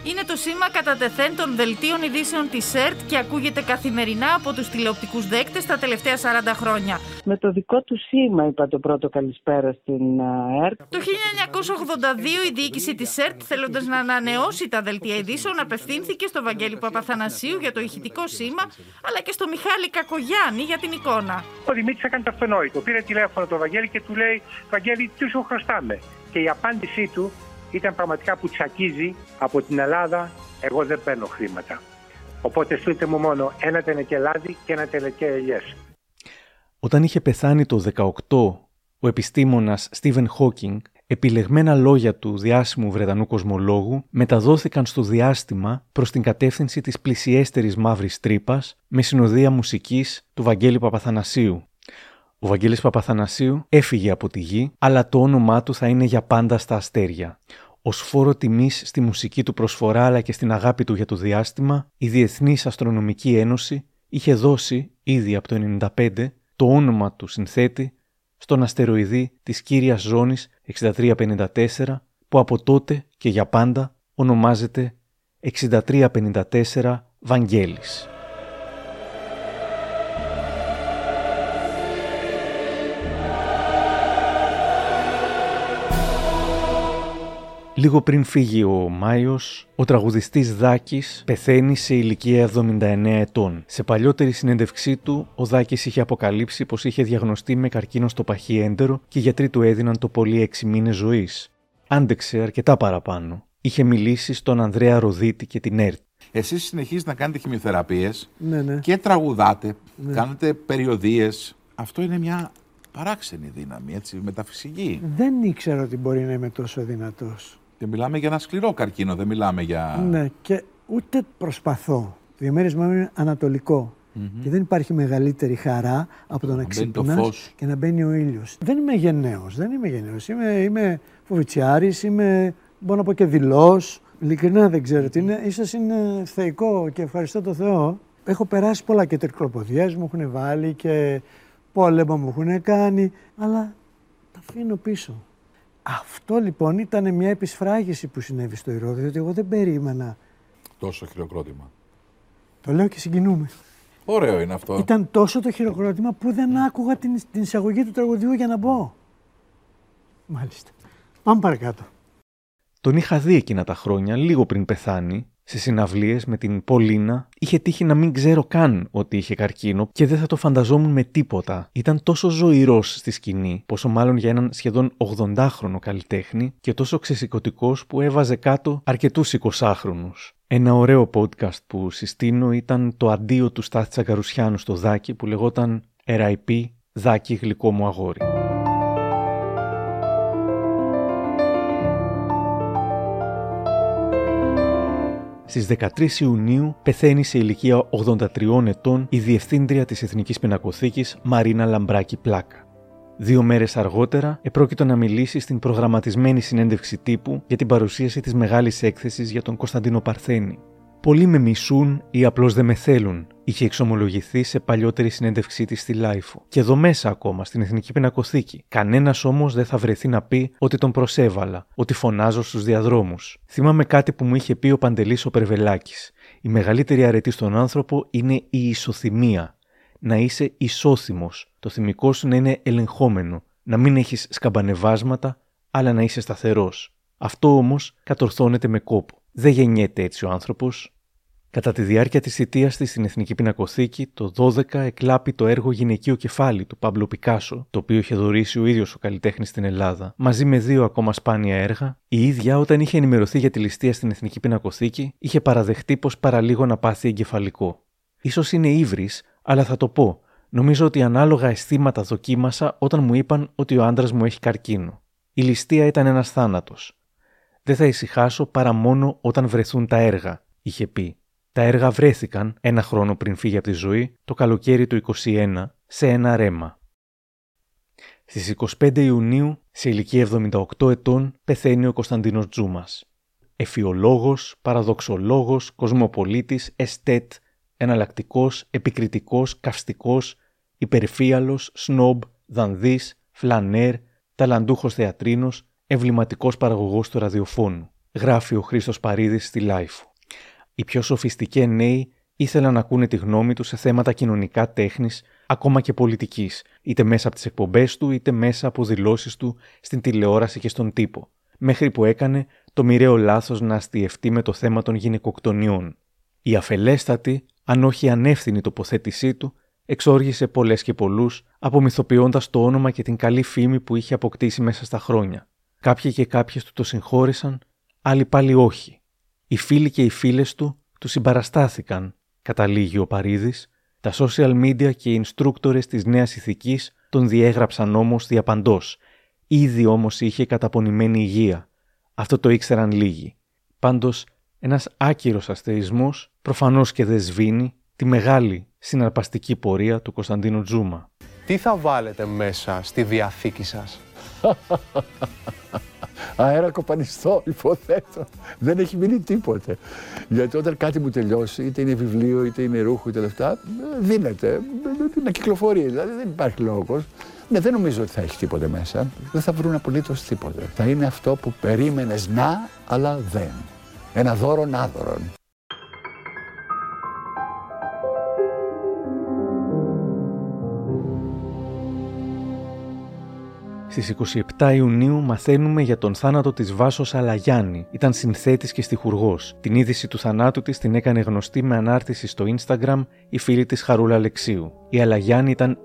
Είναι το σήμα κατά τεθέν των δελτίων ειδήσεων της ΕΡΤ και ακούγεται καθημερινά από τους τηλεοπτικούς δέκτες τα τελευταία 40 χρόνια. Με το δικό του σήμα είπα το πρώτο καλησπέρα στην ΕΡΤ. Το 1982 η διοίκηση της ΕΡΤ θέλοντας να ανανεώσει τα δελτία ειδήσεων απευθύνθηκε στο Βαγγέλη Παπαθανασίου για το ηχητικό σήμα αλλά και στο Μιχάλη Κακογιάννη για την εικόνα. Ο Δημήτρης έκανε το αυτονόητο. Πήρε τηλέφωνο το Βαγγέλη και του λέει Βαγγέλη τι σου χρωστάμε. Και η απάντησή του ήταν πραγματικά που τσακίζει από την Ελλάδα εγώ δεν παίρνω χρήματα. Οπότε στείλτε μου μόνο ένα τενεκέ λάδι και ένα τενεκέ ελιές. Όταν είχε πεθάνει το 18 ο επιστήμονας Στίβεν Χόκινγκ, επιλεγμένα λόγια του διάσημου Βρετανού κοσμολόγου μεταδόθηκαν στο διάστημα προς την κατεύθυνση της πλησιέστερης μαύρης τρύπας με συνοδεία μουσικής του Βαγγέλη Παπαθανασίου. Ο Βαγγέλης Παπαθανασίου έφυγε από τη γη, αλλά το όνομά του θα είναι για πάντα στα αστέρια. Ω φόρο τιμής στη μουσική του προσφορά αλλά και στην αγάπη του για το διάστημα, η Διεθνής Αστρονομική Ένωση είχε δώσει ήδη από το 1995 το όνομα του συνθέτη στον αστεροειδή της κύριας ζώνης 6354 που από τότε και για πάντα ονομάζεται 6354 Βαγγέλης. Λίγο πριν φύγει ο Μάιος, ο τραγουδιστής Δάκης πεθαίνει σε ηλικία 79 ετών. Σε παλιότερη συνέντευξή του, ο Δάκης είχε αποκαλύψει πως είχε διαγνωστεί με καρκίνο στο παχύ έντερο και οι γιατροί του έδιναν το πολύ 6 μήνες ζωής. Άντεξε αρκετά παραπάνω. Είχε μιλήσει στον Ανδρέα Ροδίτη και την ΕΡΤ. Εσείς συνεχίζετε να κάνετε χημειοθεραπείες Ναι, ναι. και τραγουδάτε, Ναι. κάνετε περιοδίες. Αυτό είναι μια παράξενη δύναμη, έτσι, μεταφυσική. Δεν ήξερα ότι μπορεί να είμαι τόσο δυνατός. Και μιλάμε για ένα σκληρό καρκίνο, δεν μιλάμε για. Ναι, και ούτε προσπαθώ. Το διαμέρισμα μου είναι ανατολικό. Και δεν υπάρχει μεγαλύτερη χαρά από το να μπαίνει το ξυπνάς φως. και να μπαίνει ο ήλιος. Δεν είμαι γενναίος, δεν είμαι γενναίος. Είμαι, είμαι φοβητσιάρης, είμαι, μπορώ να πω και δηλός. Ειλικρινά δεν ξέρω τι είναι. Ίσως είναι θεϊκό και ευχαριστώ το Θεό. Έχω περάσει πολλά και τερκλοποδιές μου έχουν βάλει και πόλεμα μου έχουν κάνει, αλλά τα αφήνω πίσω. Αυτό λοιπόν ήταν μια επισφράγιση που συνέβη στο Ηρώδη, διότι εγώ δεν περίμενα. Τόσο χειροκρότημα. Το λέω και συγκινούμε. Ωραίο είναι αυτό. Ήταν τόσο το χειροκρότημα που δεν άκουγα την, την εισαγωγή του τραγουδιού για να μπω. Μάλιστα. Πάμε παρακάτω. Τον είχα δει εκείνα τα χρόνια, λίγο πριν πεθάνει, σε συναυλίες με την Πολίνα. Είχε τύχει να μην ξέρω καν ότι είχε καρκίνο και δεν θα το φανταζόμουν με τίποτα. Ήταν τόσο ζωηρός στη σκηνή, πόσο μάλλον για έναν σχεδόν 80χρονο καλλιτέχνη και τόσο ξεσηκωτικός που έβαζε κάτω αρκετούς 20χρονους. Ένα ωραίο podcast που συστήνω ήταν το αντίο του Στάθη Τσακαρουσιάνου στο Δάκη που λεγόταν RIP Δάκη γλυκό μου αγόρι. Στις 13 Ιουνίου πεθαίνει σε ηλικία 83 ετών η διευθύντρια της Εθνικής Πινακοθήκης Μαρίνα Λαμπράκη Πλάκα. Δύο μέρες αργότερα επρόκειτο να μιλήσει στην προγραμματισμένη συνέντευξη τύπου για την παρουσίαση της μεγάλης έκθεσης για τον Κωνσταντίνο Παρθένη. Πολλοί με μισούν ή απλώς δεν με θέλουν, είχε εξομολογηθεί σε παλιότερη συνέντευξή της στη LiFO. Και εδώ μέσα ακόμα, στην Εθνική Πινακοθήκη. Κανένας όμως δεν θα βρεθεί να πει ότι τον προσέβαλα, ότι φωνάζω στους διαδρόμους. Θυμάμαι κάτι που μου είχε πει ο Παντελής ο Πρεβελάκης. Η μεγαλύτερη αρετή στον άνθρωπο είναι η ισοθυμία. Να είσαι ισόθυμος, το θυμικό σου να είναι ελεγχόμενο, να μην έχεις σκαμπανεβάσματα, αλλά να είσαι σταθερός. Αυτό όμως κατορθώνεται με κόπο. Δεν γεννιέται έτσι ο άνθρωπος. Κατά τη διάρκεια της θητείας της στην Εθνική Πινακοθήκη, το 12 εκλάπει το έργο Γυναικείο κεφάλι του Παύλο Πικάσο, το οποίο είχε δωρήσει ο ίδιος ο καλλιτέχνης στην Ελλάδα, μαζί με δύο ακόμα σπάνια έργα. Η ίδια, όταν είχε ενημερωθεί για τη ληστεία στην Εθνική Πινακοθήκη, είχε παραδεχτεί πως παραλίγο να πάθει εγκεφαλικό. σω είναι ύβρις, αλλά θα το πω. Νομίζω ότι ανάλογα αισθήματα δοκίμασα όταν μου είπαν ότι ο άντρας μου έχει καρκίνο. Η ληστεία ήταν ένας θάνατος. Δεν θα ησυχάσω παρά μόνο όταν βρεθούν τα έργα, είχε πει. Τα έργα βρέθηκαν ένα χρόνο πριν φύγει από τη ζωή, το καλοκαίρι του 21, σε ένα ρέμα. Στις 25 Ιουνίου, σε ηλικία 78 ετών, πεθαίνει ο Κωνσταντίνος Τζούμας. Εφιολόγος, παραδοξολόγος, κοσμοπολίτης, εστέτ, εναλλακτικός, επικριτικός, καυστικός, υπερφύαλος, σνόμπ, δανδύς, φλανέρ, ταλαντούχος θεατρίνος, εμβληματικός παραγωγός του ραδιοφώνου. Γράφει ο Χρήστος Παρίδης στη LiFO. Οι πιο σοφιστικέ νέοι ήθελαν να ακούνε τη γνώμη του σε θέματα κοινωνικά τέχνης, ακόμα και πολιτικής, είτε μέσα από τις εκπομπές του, είτε μέσα από δηλώσεις του στην τηλεόραση και στον τύπο. Μέχρι που έκανε το μοιραίο λάθος να αστειευτεί με το θέμα των γυναικοκτονιών. Η αφελέστατη, αν όχι ανεύθυνη τοποθέτησή του, εξόργησε πολλές και πολλούς, απομυθοποιώντας το όνομα και την καλή φήμη που είχε αποκτήσει μέσα στα χρόνια. Κάποιοι και κάποιες του το συγχώρεσαν, άλλοι πάλι όχι. Οι φίλοι και οι φίλες του του συμπαραστάθηκαν, καταλήγει ο Παρίδης, τα social media και οι instructors της νέας ηθικής τον διέγραψαν όμως διαπαντός. Ήδη όμως είχε καταπονημένη υγεία. Αυτό το ήξεραν λίγοι. Πάντως, ένας άκυρος αστερισμό προφανώς και δεν σβήνει τη μεγάλη συναρπαστική πορεία του Κωνσταντίνου Τζούμα. Τι θα βάλετε μέσα στη διαθήκη σας; Αέρα κοπανιστό, υποθέτω. Δεν έχει μείνει τίποτε. Γιατί όταν κάτι μου τελειώσει, είτε είναι βιβλίο, είτε είναι ρούχο, είτε λεφτά, δίνεται να κυκλοφορεί. Δηλαδή δεν υπάρχει λόγος. Ναι, δεν νομίζω ότι θα έχει τίποτε μέσα. Δεν θα βρουν απολύτως τίποτε. Θα είναι αυτό που περίμενες να, αλλά δεν. Ένα δώρο άδωρον. Στις 27 Ιουνίου μαθαίνουμε για τον θάνατο της Βάσος Αλαγιάννη. Ήταν συνθέτης και στιχουργός. Την είδηση του θανάτου της την έκανε γνωστή με ανάρτηση στο Instagram η φίλη της Χαρούλα Αλεξίου. Η Αλαγιάννη ήταν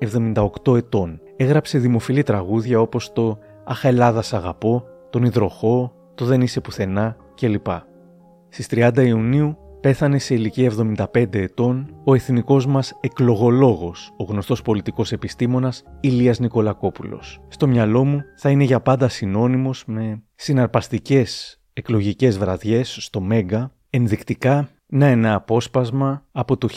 78 ετών. Έγραψε δημοφιλή τραγούδια όπως το «Αχ Ελλάδα σ' αγαπώ», «Τον Ιδροχώ», «Το δεν είσαι πουθενά» κλπ. Στις 30 Ιουνίου πέθανε σε ηλικία 75 ετών ο εθνικός μας εκλογολόγος, ο γνωστός πολιτικός επιστήμονας Ηλίας Νικολακόπουλος. Στο μυαλό μου θα είναι για πάντα συνώνυμος με συναρπαστικές εκλογικές βραδιές στο Μέγκα, ενδεικτικά να ένα απόσπασμα από το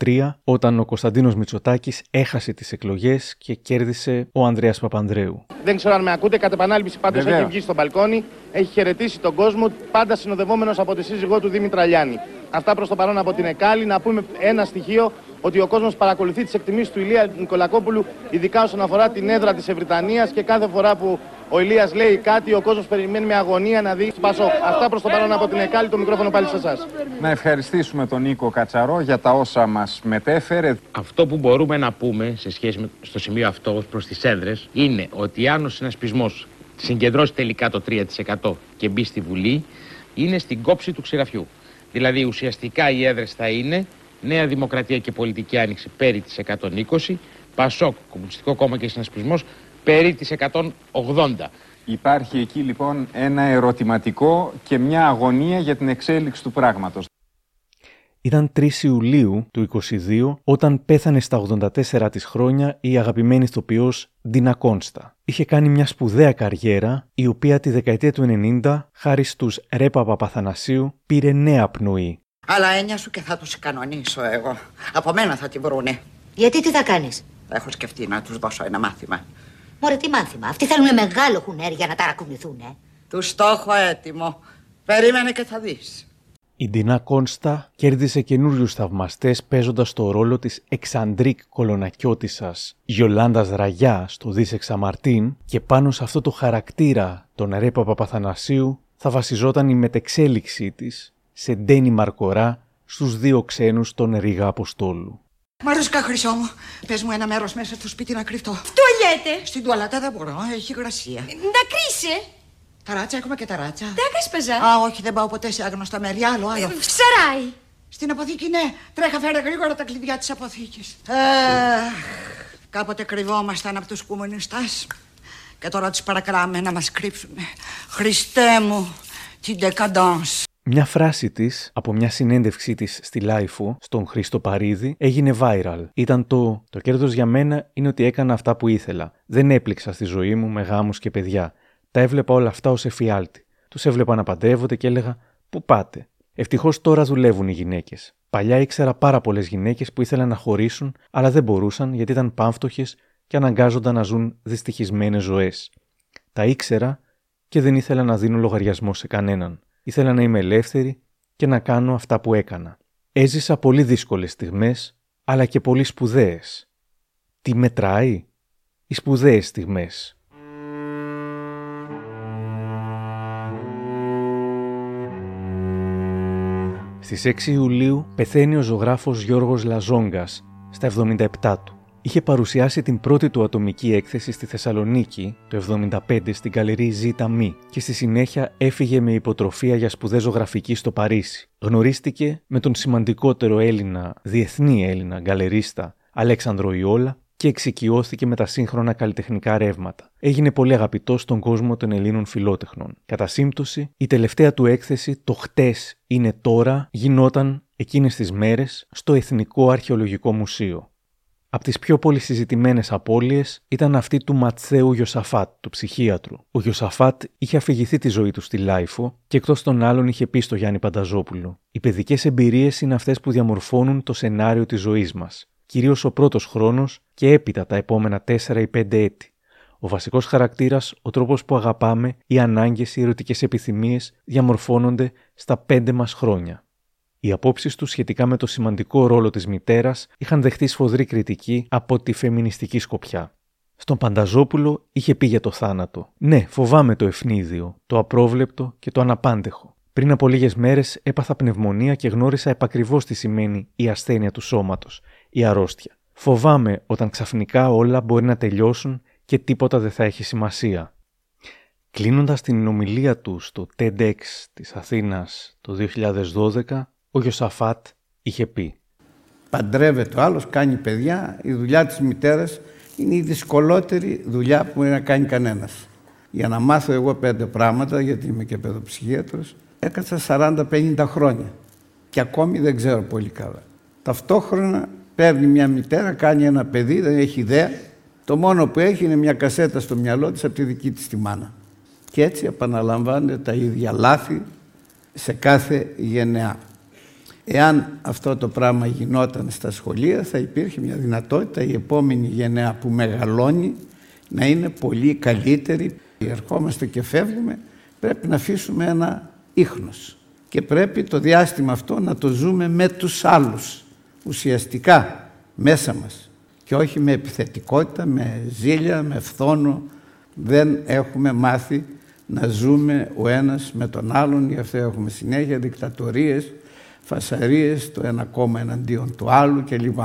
1993 όταν ο Κωνσταντίνος Μητσοτάκης έχασε τις εκλογές και κέρδισε ο Ανδρέας Παπανδρέου. Δεν ξέρω αν με ακούτε, κατ' επανάληψη πάντως έχει βγει στο μπαλκόνι, έχει χαιρετήσει τον κόσμο, πάντα συνοδευόμενος από τη σύζυγό του Δήμητρα Λιάννη. Αυτά προς το παρόν από την Εκάλη. Να πούμε ένα στοιχείο ότι ο κόσμος παρακολουθεί τις εκτιμήσεις του Ηλία Νικολακόπουλου, ειδικά όσον αφορά την έδρα της Ευρυτανίας και κάθε φορά που ο Ηλίας λέει κάτι, ο κόσμος περιμένει με αγωνία να δει Πασό. Αυτά προς το παρόν από την Εκάλη, το μικρόφωνο πάλι σε εσάς. Να ευχαριστήσουμε τον Νίκο Κατσαρό για τα όσα μας μετέφερε. Αυτό που μπορούμε να πούμε σε σχέση με στο σημείο αυτό ως προς τις έδρες είναι ότι αν ο συνασπισμός συγκεντρώσει τελικά το 3% και μπει στη Βουλή, είναι στην κόψη του ξηραφιού. Δηλαδή ουσιαστικά οι έδρες θα είναι Νέα Δημοκρατία και Πολιτική Άνοιξη περί τις 120, Πασόκ, Κομμουνιστικό Κόμμα και Συνασπισμός περί τις 180. Υπάρχει εκεί λοιπόν ένα ερωτηματικό και μια αγωνία για την εξέλιξη του πράγματος. Ήταν 3 Ιουλίου του 22 όταν πέθανε στα 84 της χρόνια η αγαπημένη ηθοποιός Ντίνα Κόνστα. Είχε κάνει μια σπουδαία καριέρα η οποία τη δεκαετία του 90 χάρη στους Ρέπα Παπαθανασίου πήρε νέα πνοή. Αλλά έννοια σου και θα τους κανονίσω εγώ. Από μένα θα την βρούνε. Γιατί τι θα κάνεις; Έχω σκεφτεί να τους δώσω ένα μάθημα. Μωρέ τι μάθημα. Αυτοί θέλουν μεγάλο χουνέρ για να ταρακουνηθούν, ε. Του το έχω έτοιμο. Περίμενε και θα δεις. Η Ντινά Κόνστα κέρδισε καινούριους θαυμαστές παίζοντας το ρόλο της εξαντρίκ κολονακιώτησα Γιολάντα Ραγιά στο Δίσεξα Μαρτίν και πάνω σε αυτό το χαρακτήρα τον Ρέπα Παπαθανασίου θα βασιζόταν η μετεξέλιξή της σε Ντένι Μαρκορά στους δύο ξένους των Ρίγα Αποστόλου. Μαρούσκα χρυσό μου, πες μου ένα μέρος μέσα στο σπίτι να κρυφτώ. Τουαλέτε. Στην τουαλέτα δεν μπορώ, έχει υγρασία. Να κρύσε. Ταράτσα, έχουμε και ταράτσα. Τα Α, όχι, δεν πάω ποτέ σε άγνωστα μέρη. Άλλο, άλλο. Ε, Ψαράει. Στην αποθήκη, ναι. Τρέχα, φέρε γρήγορα τα κλειδιά της αποθήκης. Ε, κάποτε κρυβόμασταν από τους κομμουνιστές. Και τώρα τους παρακαλάμε να μας κρύψουν. Χριστέ μου, τι decadence. Μια φράση της από μια συνέντευξή της στη LiFO στον Χρήστο Παρίδη έγινε viral. Ήταν το «Το κέρδος για μένα είναι ότι έκανα αυτά που ήθελα. Δεν έπληξα στη ζωή μου με γάμους και παιδιά. Τα έβλεπα όλα αυτά ως εφιάλτη. Τους έβλεπα να παντρεύονται και έλεγα Πού πάτε; Ευτυχώς τώρα δουλεύουν οι γυναίκες. Παλιά ήξερα πάρα πολλές γυναίκες που ήθελαν να χωρίσουν, αλλά δεν μπορούσαν γιατί ήταν πάμφτωχες και αναγκάζονταν να ζουν δυστυχισμένες ζωές. Τα ήξερα και δεν ήθελα να δίνω λογαριασμό σε κανέναν. Ήθελα να είμαι ελεύθερη και να κάνω αυτά που έκανα. Έζησα πολύ δύσκολες στιγμές, αλλά και πολύ σπουδαίες. Τι μετράει; Οι σπουδαίες στιγμές. Στις 6 Ιουλίου πεθαίνει ο ζωγράφος Γιώργος Λαζόγκας στα 77 του. Είχε παρουσιάσει την πρώτη του ατομική έκθεση στη Θεσσαλονίκη το 1975 στην καλερί Ζήτα Μη και στη συνέχεια έφυγε με υποτροφία για σπουδές ζωγραφική στο Παρίσι. Γνωρίστηκε με τον σημαντικότερο Έλληνα, διεθνή Έλληνα γκαλερίστα Αλέξανδρο Ιόλα και εξοικειώθηκε με τα σύγχρονα καλλιτεχνικά ρεύματα. Έγινε πολύ αγαπητό στον κόσμο των Ελλήνων φιλότεχνων. Κατά σύμπτωση, η τελευταία του έκθεση, το χτες είναι τώρα, γινόταν εκείνες τις μέρες στο Εθνικό Αρχαιολογικό Μουσείο. Από τις πιο πολυσυζητημένες απώλειες ήταν αυτή του Ματσέου Γιωσαφάτ, του ψυχίατρου. Ο Γιωσαφάτ είχε αφηγηθεί τη ζωή του στη LiFO και εκτός των άλλων είχε πει στο Γιάννη Πανταζόπουλο: Οι παιδικές εμπειρίες είναι αυτές που διαμορφώνουν το σενάριο της ζωής μας, κυρίως ο πρώτος χρόνος και έπειτα τα επόμενα 4 ή 5 έτη. Ο βασικός χαρακτήρας, ο τρόπος που αγαπάμε, οι ανάγκες, οι ερωτικές επιθυμίες διαμορφώνονται στα 5 μας χρόνια. Οι απόψεις τους σχετικά με το σημαντικό ρόλο της μητέρας είχαν δεχτεί σφοδρή κριτική από τη φεμινιστική σκοπιά. Στον Πανταζόπουλο είχε πει για το θάνατο. Ναι, φοβάμαι το ευνίδιο, το απρόβλεπτο και το αναπάντεχο. Πριν από λίγες μέρες έπαθα πνευμονία και γνώρισα επακριβώς τι σημαίνει η ασθένεια του σώματος, η αρρώστια. Φοβάμαι όταν ξαφνικά όλα μπορεί να τελειώσουν και τίποτα δεν θα έχει σημασία. Κλείνοντας την ομιλία του στο TEDx της Αθήνας το 2012, ο Γιωσαφάτ είχε πει Παντρεύεται ο άλλος, κάνει παιδιά, η δουλειά της μητέρας είναι η δυσκολότερη δουλειά που μπορεί να κάνει κανένας. Για να μάθω εγώ πέντε πράγματα, γιατί είμαι και παιδοψυχίατρος, έκατσα 40-50 χρόνια και ακόμη δεν ξέρω πολύ καλά. Ταυτόχρονα παίρνει μια μητέρα, κάνει ένα παιδί, δεν έχει ιδέα. Το μόνο που έχει είναι μια κασέτα στο μυαλό της από τη δική της τη μάνα. Και έτσι επαναλαμβάνεται τα ίδια λάθη σε κάθε γενεά. Εάν αυτό το πράγμα γινόταν στα σχολεία θα υπήρχε μια δυνατότητα η επόμενη γενναία που μεγαλώνει να είναι πολύ καλύτερη. Ερχόμαστε και φεύγουμε, πρέπει να αφήσουμε ένα ίχνος και πρέπει το διάστημα αυτό να το ζούμε με τους άλλους, ουσιαστικά μέσα μας και όχι με επιθετικότητα, με ζήλια, με φθόνο. Δεν έχουμε μάθει να ζούμε ο ένας με τον άλλον, γι' αυτό έχουμε συνέχεια δικτατορίες, φασαρίες, το ένα κόμμα εναντίον του άλλου κλπ.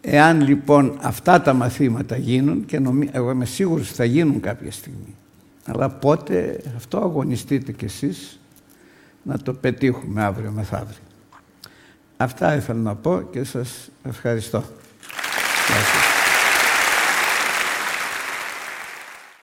Εάν λοιπόν αυτά τα μαθήματα γίνουν και νομί... εγώ είμαι σίγουρος ότι θα γίνουν κάποια στιγμή. Αλλά πότε αυτό αγωνιστείτε κι εσείς να το πετύχουμε αύριο μεθαύριο. Αυτά ήθελα να πω και σας ευχαριστώ.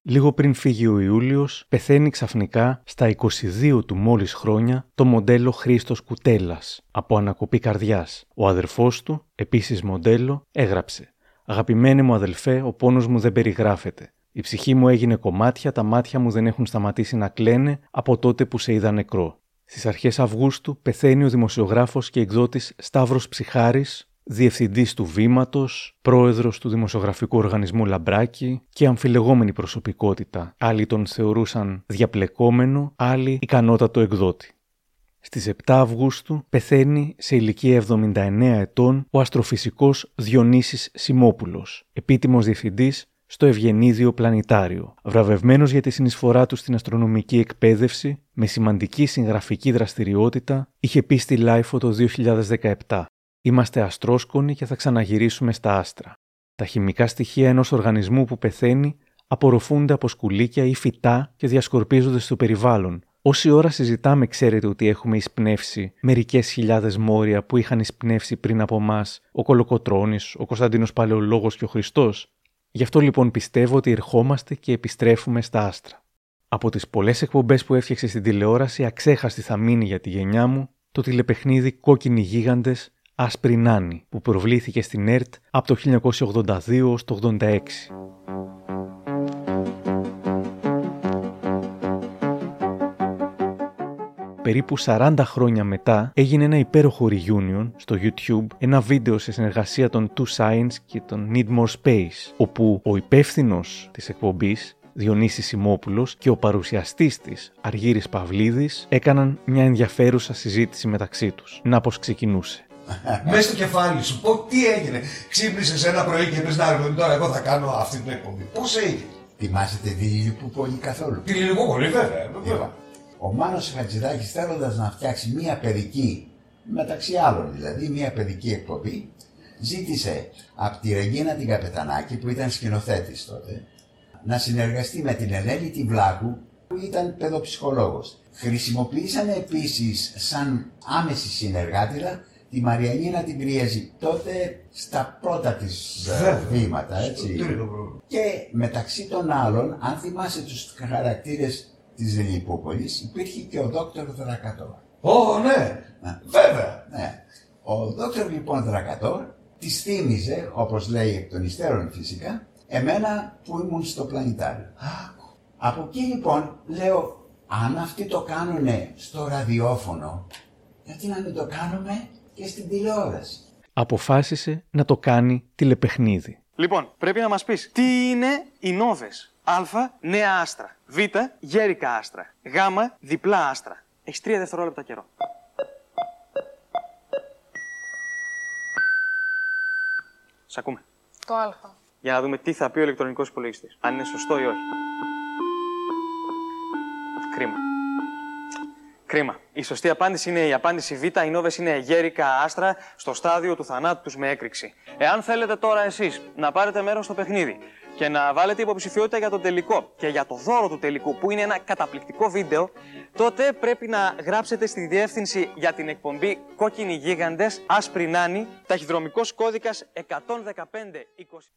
Λίγο πριν φύγει ο Ιούλιος, πεθαίνει ξαφνικά στα 22 του μόλις χρόνια το μοντέλο Χρήστος Κουτέλας από ανακοπή καρδιάς. Ο αδερφός του, επίσης μοντέλο, έγραψε: Αγαπημένη μου αδελφέ, ο πόνος μου δεν περιγράφεται. Η ψυχή μου έγινε κομμάτια, τα μάτια μου δεν έχουν σταματήσει να κλαίνε από τότε που σε είδα νεκρό. Στις αρχές Αυγούστου πεθαίνει ο δημοσιογράφος και εκδότης Σταύρος Ψυχάρης, διευθυντής του Βήματος, πρόεδρος του δημοσιογραφικού οργανισμού Λαμπράκη και αμφιλεγόμενη προσωπικότητα. Άλλοι τον θεωρούσαν διαπλεκόμενο, άλλοι ικανότατο εκδότη. Στις 7 Αυγούστου πεθαίνει σε ηλικία 79 ετών ο αστροφυσικός Διονύσης Σιμόπουλος, επίτιμος διευθυντής στο Ευγενίδιο Πλανητάριο, βραβευμένος για τη συνεισφορά του στην αστρονομική εκπαίδευση με σημαντική συγγραφική δραστηριότητα, είχε πει στη LiFO το 2017. Είμαστε αστρόσκονη και θα ξαναγυρίσουμε στα άστρα. Τα χημικά στοιχεία ενός οργανισμού που πεθαίνει απορροφούνται από σκουλήκια ή φυτά και διασκορπίζονται στο περιβάλλον. Όση ώρα συζητάμε, ξέρετε ότι έχουμε εισπνεύσει μερικές χιλιάδες μόρια που είχαν εισπνεύσει πριν από εμάς ο Κολοκοτρόνη, ο Κωνσταντίνος Παλαιολόγος και ο Χριστός. Γι' αυτό λοιπόν πιστεύω ότι ερχόμαστε και επιστρέφουμε στα άστρα. Από τις πολλές εκπομπές που έφτιαξε στην τηλεόραση, αξέχαστη θα μείνει για τη γενιά μου το τηλεπαιχνίδι Κόκκινοι Γίγαντες Άσπρη Νάνη που προβλήθηκε στην ΕΡΤ από το 1982 ως το 86. περίπου 40 χρόνια μετά έγινε ένα υπέροχο reunion στο YouTube, ένα βίντεο σε συνεργασία των Two Science και των Need More Space, όπου ο υπεύθυνος της εκπομπής Διονύσης Σιμόπουλος και ο παρουσιαστής της Αργύρης Παυλίδης έκαναν μια ενδιαφέρουσα συζήτηση μεταξύ τους. Να πως ξεκινούσε. Μέσα στο κεφάλι σου, πω, τι έγινε. Ξύπνησες ένα πρωί και είπες να τώρα εγώ θα κάνω αυτή την εκπομπή. Πώς έγινε; Θυμάσαι τη Λιλιπούπολη καθόλου. Τη Λιλιπούπολη, βέβαια. βέβαια. Ο Μάνος Χατζηδάκης θέλοντας να φτιάξει μία παιδική, μεταξύ άλλων δηλαδή, μία παιδική εκπομπή, ζήτησε από τη Ρεγίνα την Καπετανάκη που ήταν σκηνοθέτης τότε, να συνεργαστεί με την Ελένη την Βλάκου που ήταν παιδοψυχολόγος. Χρησιμοποίησαν επίσης σαν άμεση συνεργάτηρα τη Μαριανίνα την Κριέζη τότε στα πρώτα της ε, βήματα, έτσι. Και μεταξύ των άλλων, αν θυμάσαι τους χαρακτήρες της Λιπούπολης, υπήρχε και ο Δόκτωρ Δρακατόρ. Ω, ναι, βέβαια. Ναι. Ο Δόκτωρ λοιπόν Δρακατόρ της θύμιζε, όπως λέει εκ των υστέρων φυσικά, εμένα που ήμουν στο πλανητάριο. Από εκεί λοιπόν λέω, αν αυτοί το κάνουν στο ραδιόφωνο, γιατί να μην το κάνουμε και στην τηλεόραση. Αποφάσισε να το κάνει τηλεπαιχνίδι. Λοιπόν, πρέπει να μας πεις τι είναι οι νόβες. Α, νέα άστρα. Β, γέρικα άστρα. Γ, διπλά άστρα. Έχεις τρία δευτερόλεπτα καιρό. Σ' ακούμε. Το α. Για να δούμε τι θα πει ο ηλεκτρονικός υπολογιστής. Αν είναι σωστό ή όχι. Κρίμα. Κρίμα. Η σωστή απάντηση είναι η απάντηση Β. Οι νόβες είναι γέρικα άστρα στο στάδιο του θανάτου τους με έκρηξη. Εάν θέλετε τώρα εσείς να πάρετε μέρος στο παιχνίδι και να βάλετε υποψηφιότητα για τον τελικό και για το δώρο του τελικού, που είναι ένα καταπληκτικό βίντεο, τότε πρέπει να γράψετε στη διεύθυνση για την εκπομπή Κόκκινοι Γίγαντες, Άσπρη Νάνη, ταχυδρομικός κώδικας 11520.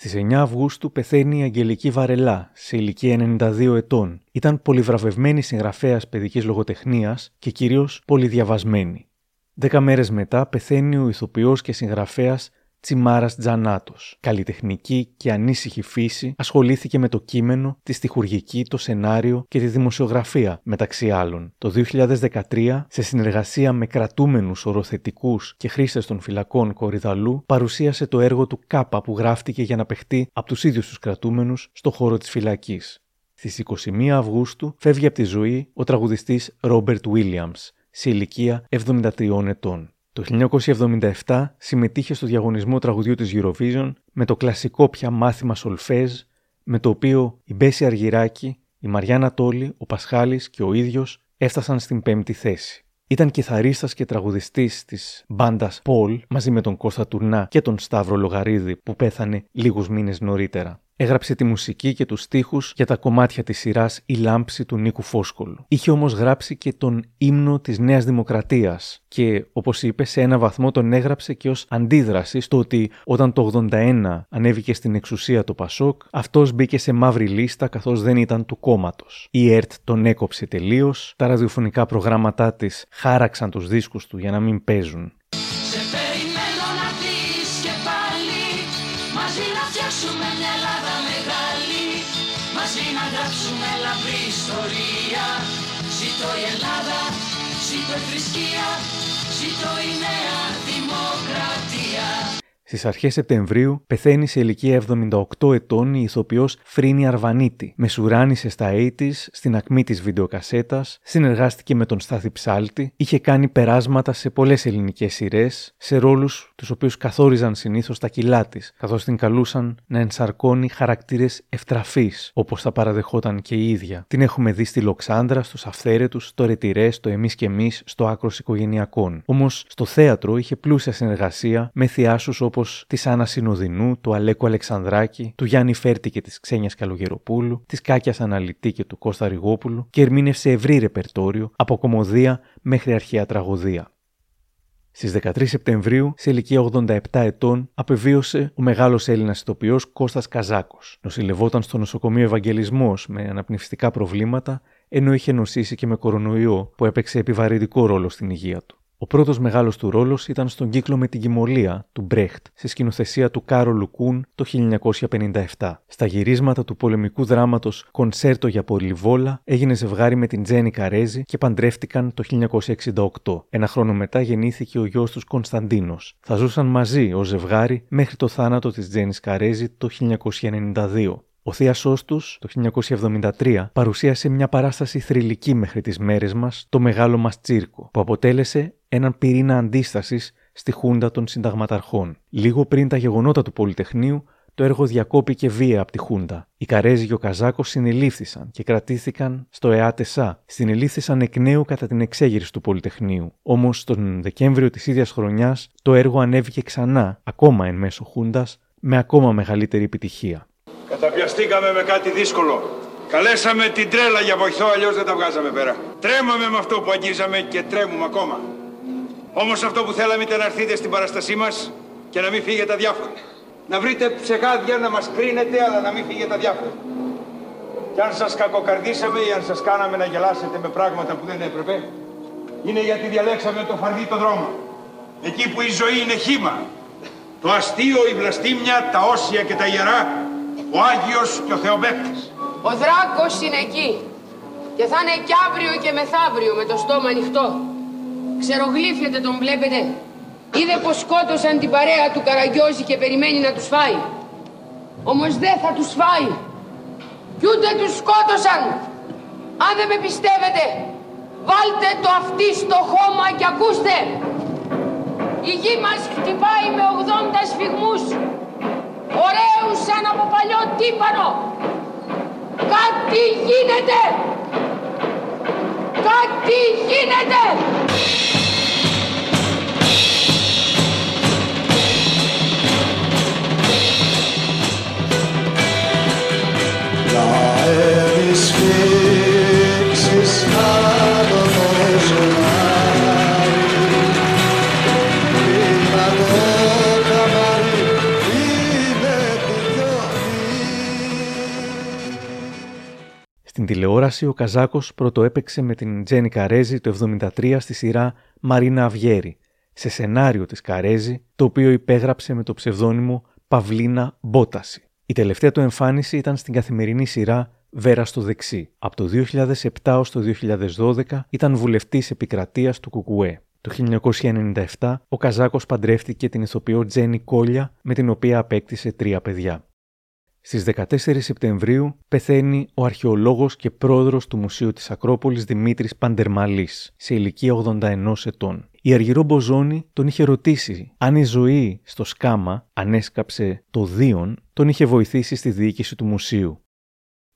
Στις 9 Αυγούστου πεθαίνει η Αγγελική Βαρελά, σε ηλικία 92 ετών. Ήταν πολυβραβευμένη συγγραφέας παιδικής λογοτεχνίας και κυρίως πολυδιαβασμένη. Δέκα μέρες μετά πεθαίνει ο ηθοποιός και συγγραφέας Τσιμάρας Τζανάτος. Καλλιτεχνική και ανήσυχη φύση, ασχολήθηκε με το κείμενο, τη στοιχουργική, το σενάριο και τη δημοσιογραφία, μεταξύ άλλων. Το 2013, σε συνεργασία με κρατούμενους οροθετικούς και χρήστες των φυλακών Κορυδαλού, παρουσίασε το έργο του Κάπα που γράφτηκε για να παιχτεί από τους ίδιους τους κρατούμενους στο χώρο της φυλακής. Στις 21 Αυγούστου φεύγει από τη ζωή ο τραγουδιστής Ρόμπερτ Williams, σε ηλικία 73 ετών. Το 1977 συμμετείχε στο διαγωνισμό τραγουδιού της Eurovision με το κλασικό πια μάθημα Σολφέζ, με το οποίο η Μπέση Αργυράκη, η Μαριάννα Τόλη, ο Πασχάλης και ο ίδιος έφτασαν στην πέμπτη θέση. Ήταν κιθαρίστας και τραγουδιστής της μπάντας Paul μαζί με τον Κώστα Τουρνά και τον Σταύρο Λογαρίδη που πέθανε λίγους μήνες νωρίτερα. Έγραψε τη μουσική και τους στίχους για τα κομμάτια της σειράς «Η λάμψη» του Νίκου Φόσκολου. Είχε όμως γράψει και τον ύμνο της Νέας Δημοκρατίας και όπως είπε σε ένα βαθμό τον έγραψε και ως αντίδραση στο ότι όταν το 81 ανέβηκε στην εξουσία το Πασόκ αυτός μπήκε σε μαύρη λίστα καθώς δεν ήταν του κόμματος. Η ΕΡΤ τον έκοψε τελείως, τα ραδιοφωνικά προγράμματά της χάραξαν τους δίσκους του για να μην παίζουν. Ζήτω η νέα δημοκρατία. Στις αρχές Σεπτεμβρίου πεθαίνει σε ηλικία 78 ετών η ηθοποιός Φρίνη Αρβανίτη. Μεσουράνησε στα 80 στην ακμή της βιντεοκασέτας, συνεργάστηκε με τον Στάθη Ψάλτη, είχε κάνει περάσματα σε πολλές ελληνικές σειρές, σε ρόλους τους οποίους καθόριζαν συνήθως τα κιλά της, καθώς την καλούσαν να ενσαρκώνει χαρακτήρες ευτραφείς, όπως θα παραδεχόταν και η ίδια. Την έχουμε δει στη Λοξάνδρα, στους Αυθαίρετους, στο Ρετυρέ, στο Εμείς και Εμείς, στο Άκρο Οικογενειακών. Όμως στο θέατρο είχε πλούσια συνεργασία με θειάσου όπως όπως της Άννα Συνοδεινού, του Αλέκου Αλεξανδράκη, του Γιάννη Φέρτη και της Ξένιας Καλογεροπούλου, της Κάκιας Αναλυτή και του Κώστα Ριγόπουλου και ερμήνευσε ευρύ ρεπερτόριο από κομμωδία μέχρι αρχαία τραγωδία. Στις 13 Σεπτεμβρίου, σε ηλικία 87 ετών, απεβίωσε ο μεγάλος Έλληνας ηθοποιός Κώστας Καζάκος. Νοσηλευόταν στο νοσοκομείο Ευαγγελισμός με αναπνευστικά προβλήματα, ενώ είχε νοσήσει και με κορονοϊό που έπαιξε επιβαρυντικό ρόλο στην υγεία του. Ο πρώτος μεγάλος του ρόλος ήταν στον κύκλο με την Κιμολία του Μπρέχτ, στη σκηνοθεσία του Κάρο Λουκούν το 1957. Στα γυρίσματα του πολεμικού δράματος Κονσέρτο για Πολυβόλα έγινε ζευγάρι με την Τζένι Καρέζη και παντρεύτηκαν το 1968. Ένα χρόνο μετά γεννήθηκε ο γιος τους Κωνσταντίνος. Θα ζούσαν μαζί ως ζευγάρι μέχρι το θάνατο της Τζένις Καρέζη το 1992. Ο θείασός τους, το 1973, παρουσίασε μια παράσταση θρηλυκή μέχρι τις μέρες μας, το Μεγάλο Μας Τσίρκο, που αποτέλεσε έναν πυρήνα αντίστασης στη Χούντα των Συνταγματαρχών. Λίγο πριν τα γεγονότα του Πολυτεχνείου, το έργο διακόπηκε βία από τη Χούντα. Οι Καρέζοι και ο Καζάκος συνελήφθησαν και κρατήθηκαν στο ΕΑΤΕΣΑ. Συνελήφθησαν εκ νέου κατά την εξέγερση του Πολυτεχνείου. Όμως τον Δεκέμβριο της ίδιας χρονιάς το έργο ανέβηκε ξανά, ακόμα εν μέσω Χούντας, με ακόμα μεγαλύτερη επιτυχία. Καταπιαστήκαμε με κάτι δύσκολο. Καλέσαμε την τρέλα για βοηθό, αλλιώς δεν τα βγάζαμε πέρα. Τρέμαμε με αυτό που αγγίζαμε και τρέμουμε ακόμα. Όμως αυτό που θέλαμε ήταν να έρθετε στην παραστασή μας και να μην φύγετε αδιάφοροι. Να βρείτε ψεγάδια να μας κρίνετε, αλλά να μην φύγετε αδιάφοροι. Και αν σας κακοκαρδίσαμε ή αν σας κάναμε να γελάσετε με πράγματα που δεν έπρεπε, είναι γιατί διαλέξαμε το φαρδί το δρόμο. Εκεί που η ζωή είναι χήμα. Το αστείο, η βλαστήμια, τα όσια και τα ιερά, ο Άγιος και ο Θεοπέκτης. Ο δράκος είναι εκεί και θα είναι κι αύριο και μεθαύριο με το στόμα ανοιχτό. Ξερογλύφιεται τον βλέπετε. Είδε πως σκότωσαν την παρέα του Καραγκιόζη και περιμένει να τους φάει. Όμως δεν θα τους φάει. Κι ούτε τους σκότωσαν. Αν δεν με πιστεύετε, βάλτε το αυτί στο χώμα και ακούστε. Η γη μας χτυπάει με 80 σφιγμούς. Ωραίους σαν από παλιό τύπανο. Κάτι γίνεται. Κάτι γίνεται. Στην τηλεόραση ο Καζάκος πρωτοέπαιξε με την Τζένι Καρέζη το 1973 στη σειρά Μαρίνα Αυγέρη, σε σενάριο της Καρέζη, το οποίο υπέγραψε με το ψευδόνυμο Παυλίνα Μπόταση. Η τελευταία του εμφάνιση ήταν στην καθημερινή σειρά Βέρα στο δεξί. Από το 2007 ως το 2012 ήταν βουλευτής επικρατείας του Κουκουέ. Το 1997 ο Καζάκος παντρεύτηκε την ηθοποιό Τζένι Κόλια με την οποία απέκτησε τρία παιδιά. Στις 14 Σεπτεμβρίου πεθαίνει ο αρχαιολόγος και πρόεδρος του Μουσείου της Ακρόπολης Δημήτρης Παντερμαλής, σε ηλικία 81 ετών. Η Αργυρό Μποζόνη τον είχε ρωτήσει αν η ζωή στο σκάμα ανέσκαψε το Δίον, τον είχε βοηθήσει στη διοίκηση του μουσείου.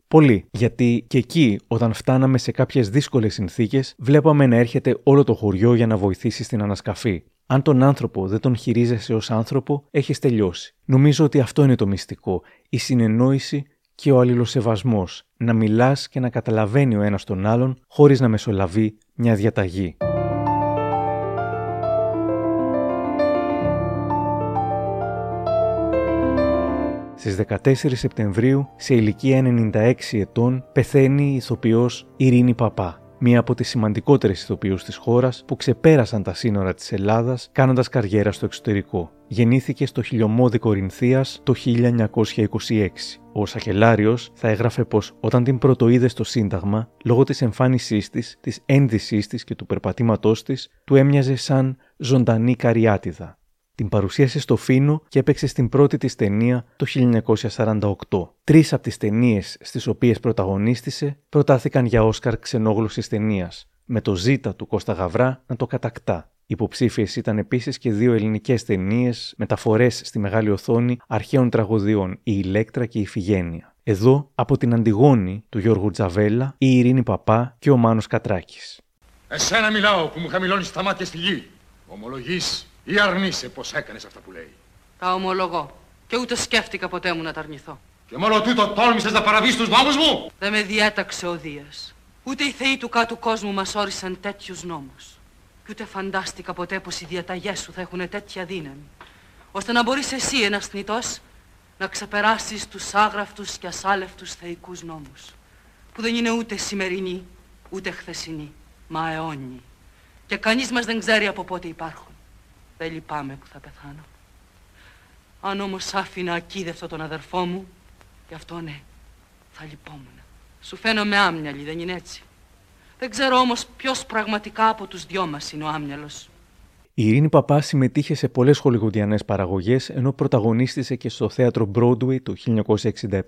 Πολύ, γιατί και εκεί όταν φτάναμε σε κάποιες δύσκολες συνθήκες βλέπαμε να έρχεται όλο το χωριό για να βοηθήσει στην ανασκαφή. Αν τον άνθρωπο δεν τον χειρίζεσαι ως άνθρωπο, έχεις τελειώσει. Νομίζω ότι αυτό είναι το μυστικό, η συνεννόηση και ο αλληλοσεβασμός, να μιλάς και να καταλαβαίνει ο ένας τον άλλον χωρίς να μεσολαβεί μια διαταγή. Στις 14 Σεπτεμβρίου, σε ηλικία 96 ετών, πεθαίνει η ηθοποιός Ειρήνη Παπά, μία από τις σημαντικότερες ηθοποιούς της χώρας που ξεπέρασαν τα σύνορα της Ελλάδας κάνοντας καριέρα στο εξωτερικό. Γεννήθηκε στο χιλιομόδι Κορινθίας το 1926. Ο Σακελάριος θα έγραφε πως όταν την πρωτοείδε στο Σύνταγμα, λόγω της εμφάνισής της, της ένδυσής της και του περπατήματός της, του έμοιαζε σαν ζωντανή καριάτιδα. Την παρουσίασε στο Φίνο και έπαιξε στην πρώτη της ταινία το 1948. Τρεις από τις ταινίες στις οποίες πρωταγωνίστησε προτάθηκαν για Όσκαρ ξενόγλωσσης ταινίας, με το Ζήτα του Κώστα Γαβρά να το κατακτά. Υποψήφιες ήταν επίσης και δύο ελληνικές ταινίες, μεταφορές στη μεγάλη οθόνη αρχαίων τραγωδιών, η Ηλέκτρα και η Φιγένεια. Εδώ, από την Αντιγόνη του Γιώργου Τζαβέλα, η Ειρήνη Παπά και ο Μάνος Κατράκης. Εσένα μιλάω που μου χαμηλώνεις τα μάτια στη γη. Ομολογείς ή αρνείσαι πως έκανες αυτά που λέει. Τα ομολογώ. Και ούτε σκέφτηκα ποτέ μου να τα αρνηθώ. Και μόνο τούτο τόλμησες να παραβείς τους νόμους μου; Δεν με διέταξε ο Δίας. Ούτε οι θεοί του κάτω κόσμου μας όρισαν τέτοιους νόμους. Και ούτε φαντάστηκα ποτέ πως οι διαταγές σου θα έχουν τέτοια δύναμη. Ώστε να μπορείς εσύ ένας θνητός να ξεπεράσεις τους άγραφτους και ασάλευτους θεϊκούς νόμους. Που δεν είναι ούτε σημερινοί, ούτε χθεσινοί, μα αιώνιοι. Και κανείς μας δεν ξέρει από πότε υπάρχουν. Δεν λυπάμαι που θα πεθάνω. Αν όμως άφηνα ακίδευτο τον αδερφό μου, γι' αυτό ναι, θα λυπόμουν. Σου φαίνομαι άμυαλη, δεν είναι έτσι; Δεν ξέρω όμως ποιος πραγματικά από τους δυο μας είναι ο άμυαλος. Η Ειρήνη Παπά συμμετείχε σε πολλές χολιγουδιανές παραγωγές, ενώ πρωταγωνίστησε και στο θέατρο Broadway το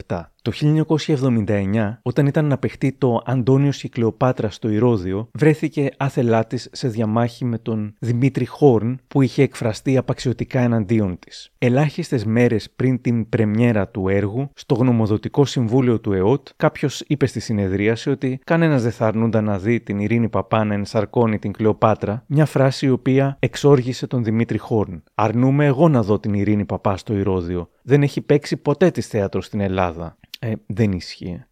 1967. Το 1979, όταν ήταν να παιχτεί το Αντώνιος και Κλεοπάτρα στο Ηρώδιο, βρέθηκε άθελά τη σε διαμάχη με τον Δημήτρη Χόρν, που είχε εκφραστεί απαξιωτικά εναντίον της. Ελάχιστες μέρες πριν την πρεμιέρα του έργου, στο γνωμοδοτικό συμβούλιο του ΕΟΤ, κάποιος είπε στη συνεδρίαση ότι κανένας δεν θα αρνούνταν να δει την Ειρήνη Παπά να ενσαρκώνει την Κλεοπάτρα, μια φράση η οποία εξόργησε τον Δημήτρη Χόρν. Αρνούμε εγώ να δω την Ειρήνη Παπά στο Ηρώδιο. Δεν έχει παίξει ποτέ της θέατρο στην Ελλάδα. Ε, δεν ισχύει.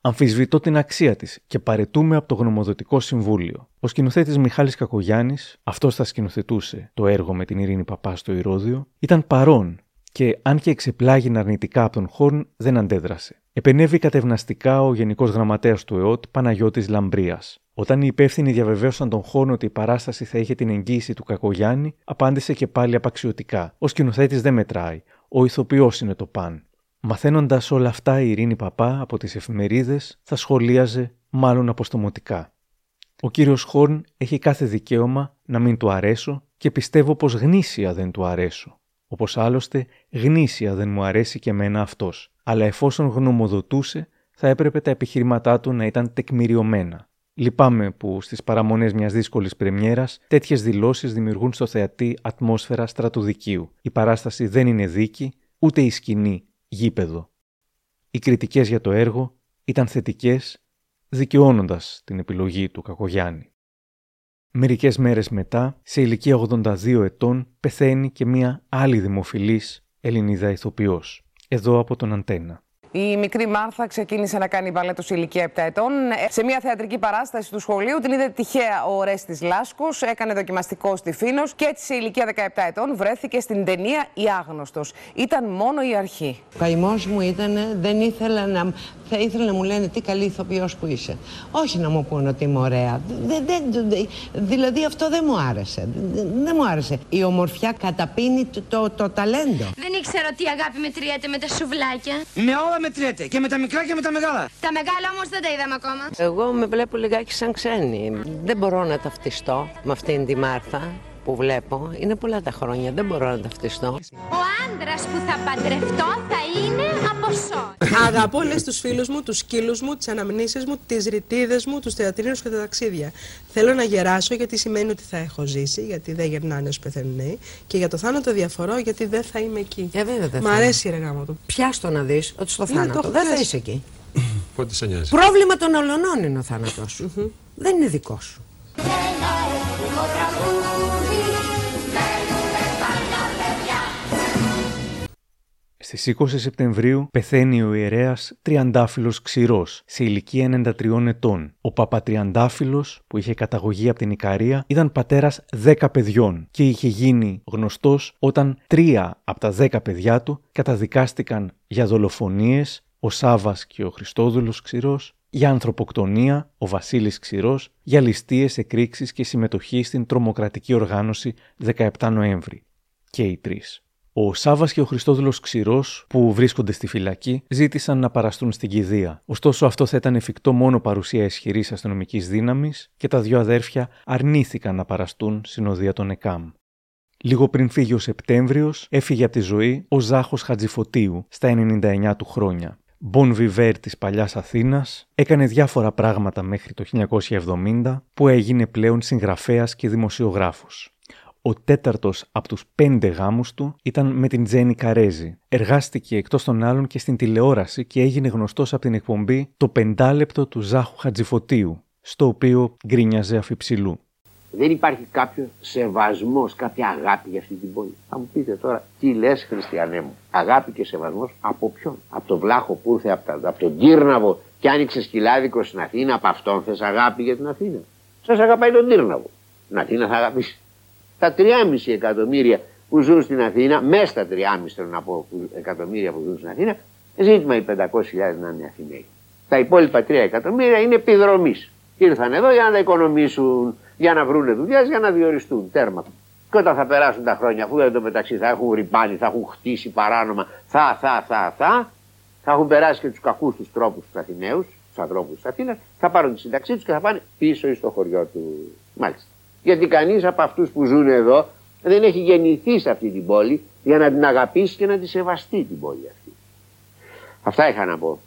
Αμφισβητώ την αξία της και παρετούμε από το γνωμοδοτικό συμβούλιο. Ο σκηνοθέτης Μιχάλης Κακογιάννης, αυτός θα σκηνοθετούσε το έργο με την Ειρήνη Παπά στο Ηρώδιο, ήταν παρόν και αν και εξεπλάγει αρνητικά από τον Χόρν, δεν αντέδρασε. Επενεύει κατευναστικά ο Γενικός Γραμματέας του ΕΟΤ Παναγιώτης Λαμπρίας. Όταν οι υπεύθυνοι διαβεβαίωσαν τον Χόρν ότι η παράσταση θα είχε την εγγύηση του Κακογιάννη, απάντησε και πάλι απαξιωτικά. Ο σκηνοθέτης δεν μετράει. Ο ηθοποιός είναι το παν. Μαθαίνοντας όλα αυτά, η Ειρήνη Παπά από τις εφημερίδες θα σχολίαζε μάλλον αποστομωτικά. Ο κύριος Χόρν έχει κάθε δικαίωμα να μην του αρέσω και πιστεύω πως γνήσια δεν του αρέσω. Όπως άλλωστε γνήσια δεν μου αρέσει και εμένα αυτός. Αλλά εφόσον γνωμοδοτούσε, θα έπρεπε τα επιχειρήματά του να ήταν τεκμηριωμένα. Λυπάμαι που στις παραμονές μιας δύσκολης πρεμιέρας τέτοιες δηλώσεις δημιουργούν στο θεατή ατμόσφαιρα στρατοδικίου. Η παράσταση δεν είναι δίκη, ούτε η σκηνή γήπεδο. Οι κριτικές για το έργο ήταν θετικές, δικαιώνοντας την επιλογή του Κακογιάννη. Μερικές μέρες μετά, σε ηλικία 82 ετών, πεθαίνει και μία άλλη δημοφιλής Ελληνίδα ηθοποιός, εδώ από τον Αντένα. Η μικρή Μάρθα ξεκίνησε να κάνει μπαλέτο σε ηλικία 7 ετών. Σε μια θεατρική παράσταση του σχολείου την είδε τυχαία ο Ρέστης Λάσκος, έκανε δοκιμαστικό στη Φίνος και έτσι σε ηλικία 17 ετών βρέθηκε στην ταινία Η Άγνωστος. Ήταν μόνο η αρχή. Ο καημός μου ήταν, δεν ήθελα να. Θα ήθελα να μου λένε τι καλή ηθοποιός που είσαι. Όχι να μου πούνε ότι είμαι ωραία. δηλαδή αυτό δεν μου άρεσε. Δεν μου άρεσε. Η ομορφιά καταπίνει το, το, το ταλέντο. Δεν ήξερα ότι η αγάπη μετριέται με τα σουβλάκια. Με όλα μετριέται. Και με τα μικρά και με τα μεγάλα. Τα μεγάλα όμως δεν τα είδαμε ακόμα. Εγώ με βλέπω λιγάκι σαν ξένη. Δεν μπορώ να ταυτιστώ με αυτήν τη Μάρθα που βλέπω. Είναι πολλά τα χρόνια, δεν μπορώ να ταυτιστώ. Ο άντρας που θα παντρευτώ θα είναι από σώ. Αγαπώ λες τους φίλους μου, τους σκύλους μου, τις αναμνήσεις μου, τις ρητίδες μου, τους θεατρίνους και τα ταξίδια. Θέλω να γεράσω γιατί σημαίνει ότι θα έχω ζήσει, γιατί δεν γερνάνε ω πεθαίνουν νέοι. Και για το θάνατο διαφορώ γιατί δεν θα είμαι εκεί. Ε, βέβαια δεν Μ' αρέσει η ρεγάμα του. Πιάστο να δεις ότι στο θάνατο δεν θα είσαι εκεί. Πότε σε νοιάζει. Πρόβλημα των ολονών είναι ο θάνατο σου. Δεν είναι δικό σου. Στις 20 Σεπτεμβρίου πεθαίνει ο ιερέας Τριαντάφυλλος Ξηρός, σε ηλικία 93 ετών. Ο Παπατριαντάφυλλος, που είχε καταγωγή από την Ικαρία, ήταν πατέρας 10 παιδιών και είχε γίνει γνωστός όταν τρία από τα 10 παιδιά του καταδικάστηκαν για δολοφονίες, ο Σάβας και ο Χριστόδουλος Ξηρός, για ανθρωποκτονία, ο Βασίλης Ξηρός, για ληστείες, εκρήξεις και συμμετοχή στην τρομοκρατική οργάνωση 17 Νοέμβρη. Και οι τρεις. Ο Σάβας και ο Χριστόδουλος Ξηρός, που βρίσκονται στη φυλακή, ζήτησαν να παραστούν στην κηδεία. Ωστόσο, αυτό θα ήταν εφικτό μόνο παρουσία ισχυρής αστυνομικής δύναμης και τα δύο αδέρφια αρνήθηκαν να παραστούν συνοδεία των ΕΚΑΜ. Λίγο πριν φύγει ο Σεπτέμβριος, έφυγε από τη ζωή ο Ζάχος Χατζηφωτίου στα 99 του χρόνια. Μπον Βιβέρ της παλιάς Αθήνας, έκανε διάφορα πράγματα μέχρι το 1970 που έγινε πλέον συγγραφέας και δημοσιογράφος. Ο τέταρτος από τους πέντε γάμους του ήταν με την Τζένι Καρέζη. Εργάστηκε εκτός των άλλων και στην τηλεόραση και έγινε γνωστός από την εκπομπή «Το πεντάλεπτο του Ζάχου Χατζηφωτίου», στο οποίο γκρίνιαζε αφιψηλού. Δεν υπάρχει κάποιος σεβασμός, κάποια αγάπη για αυτή την πόλη. Θα μου πείτε τώρα, τι λες, Χριστιανέ μου, αγάπη και σεβασμός από ποιον; Από τον Βλάχο που ήρθε από, από τον Τύρναβο και άνοιξε σκυλάδικο στην Αθήνα, από αυτόν θες αγάπη για την Αθήνα. Σας αγαπάει τον Τύρναβο. Την Αθήνα θα αγαπήσεις τα 3,5 εκατομμύρια που ζουν στην Αθήνα, μέσα στα 3,5 θέλω να πω εκατομμύρια που ζουν στην Αθήνα, ζήτημα οι 500.000 να είναι Αθηναίοι. Τα υπόλοιπα 3 εκατομμύρια είναι επιδρομής. Και ήρθαν εδώ για να τα οικονομήσουν, για να βρουν δουλειές, για να διοριστούν. Τέρμα. Και όταν θα περάσουν τα χρόνια, αφού εδώ μεταξύ θα έχουν ρηπάνει, θα έχουν χτίσει παράνομα, θα, θα, θα, θα, θα έχουν περάσει και τους κακούς τους τρόπους τους Αθηναίους, τους ανθρώπους της Αθήνας, θα πάρουν τη σύνταξή τους και θα πάνε πίσω στο χωριό τους. Μάλιστα. Γιατί κανείς από αυτούς που ζουν εδώ δεν έχει γεννηθεί σε αυτή την πόλη για να την αγαπήσει και να τη σεβαστεί την πόλη αυτή. Αυτά είχα να πω.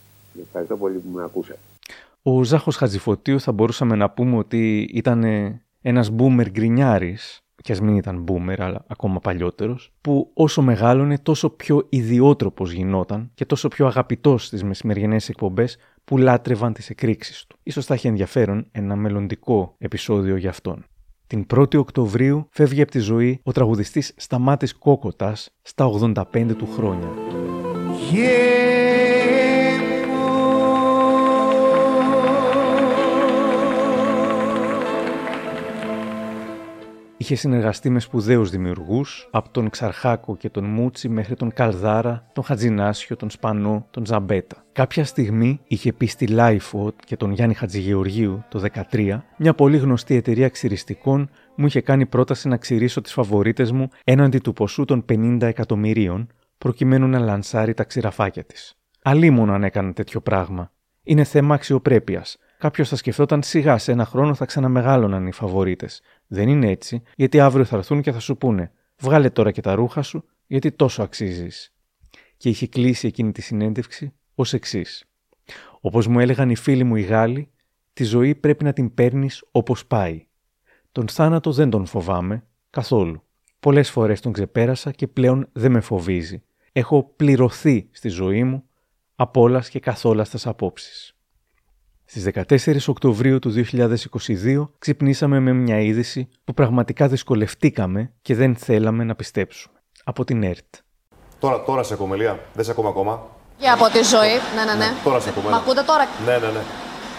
Ευχαριστώ πολύ που με ακούσατε. Ο Ζάχος Χατζηφωτίου θα μπορούσαμε να πούμε ότι ήταν ένας μπούμερ γκρινιάρης, και ας μην ήταν μπούμερ, αλλά ακόμα παλιότερος, που όσο μεγάλωνε τόσο πιο ιδιότροπος γινόταν και τόσο πιο αγαπητός στις μεσημεριανές εκπομπές που λάτρευαν τις εκρήξεις του. σω θα έχει ενδιαφέρον ένα μελλοντικό επεισόδιο για αυτόν. Την 1η Οκτωβρίου φεύγει από τη ζωή ο τραγουδιστής Σταμάτης Κόκοτας στα 85 του χρόνια. Είχε συνεργαστεί με σπουδαίους δημιουργούς, από τον Ξαρχάκο και τον Μούτσι μέχρι τον Καλδάρα, τον Χατζινάσιο, τον Σπανό, τον Ζαμπέτα. Κάποια στιγμή είχε πει στη Lifeot και τον Γιάννη Χατζηγεωργίου το 2013, μια πολύ γνωστή εταιρεία ξυριστικών μου είχε κάνει πρόταση να ξυρίσω τις φαβορίτες μου έναντι του ποσού των 50 εκατομμυρίων, προκειμένου να λανσάρει τα ξηραφάκια της. Αλίμονο αν έκανε τέτοιο πράγμα. Είναι θέμα αξιοπρέπειας. Κάποιος θα σκεφτόταν σιγά σε ένα χρόνο θα ξαναμεγάλωναν οι φαβορίτες. Δεν είναι έτσι, γιατί αύριο θα έρθουν και θα σου πούνε: Βγάλε τώρα και τα ρούχα σου, γιατί τόσο αξίζεις. Και είχε κλείσει εκείνη τη συνέντευξη ως εξής. Όπως μου έλεγαν οι φίλοι μου οι Γάλλοι, τη ζωή πρέπει να την παίρνεις όπως πάει. Τον θάνατο δεν τον φοβάμαι καθόλου. Πολλές φορές τον ξεπέρασα και πλέον δεν με φοβίζει. Έχω πληρωθεί στη ζωή μου από όλας και καθόλα στι απόψεις. Στις 14 Οκτωβρίου του 2022 ξυπνήσαμε με μια είδηση που πραγματικά δυσκολευτήκαμε και δεν θέλαμε να πιστέψουμε. Από την ΕΡΤ. Τώρα, τώρα σε κομμελία, δεν σε ακόμα ακόμα. Και από τη ζωή, ναι, ναι, ναι. Τώρα σε ακόμα. Μ' ακούτε τώρα; Ναι, ναι, ναι.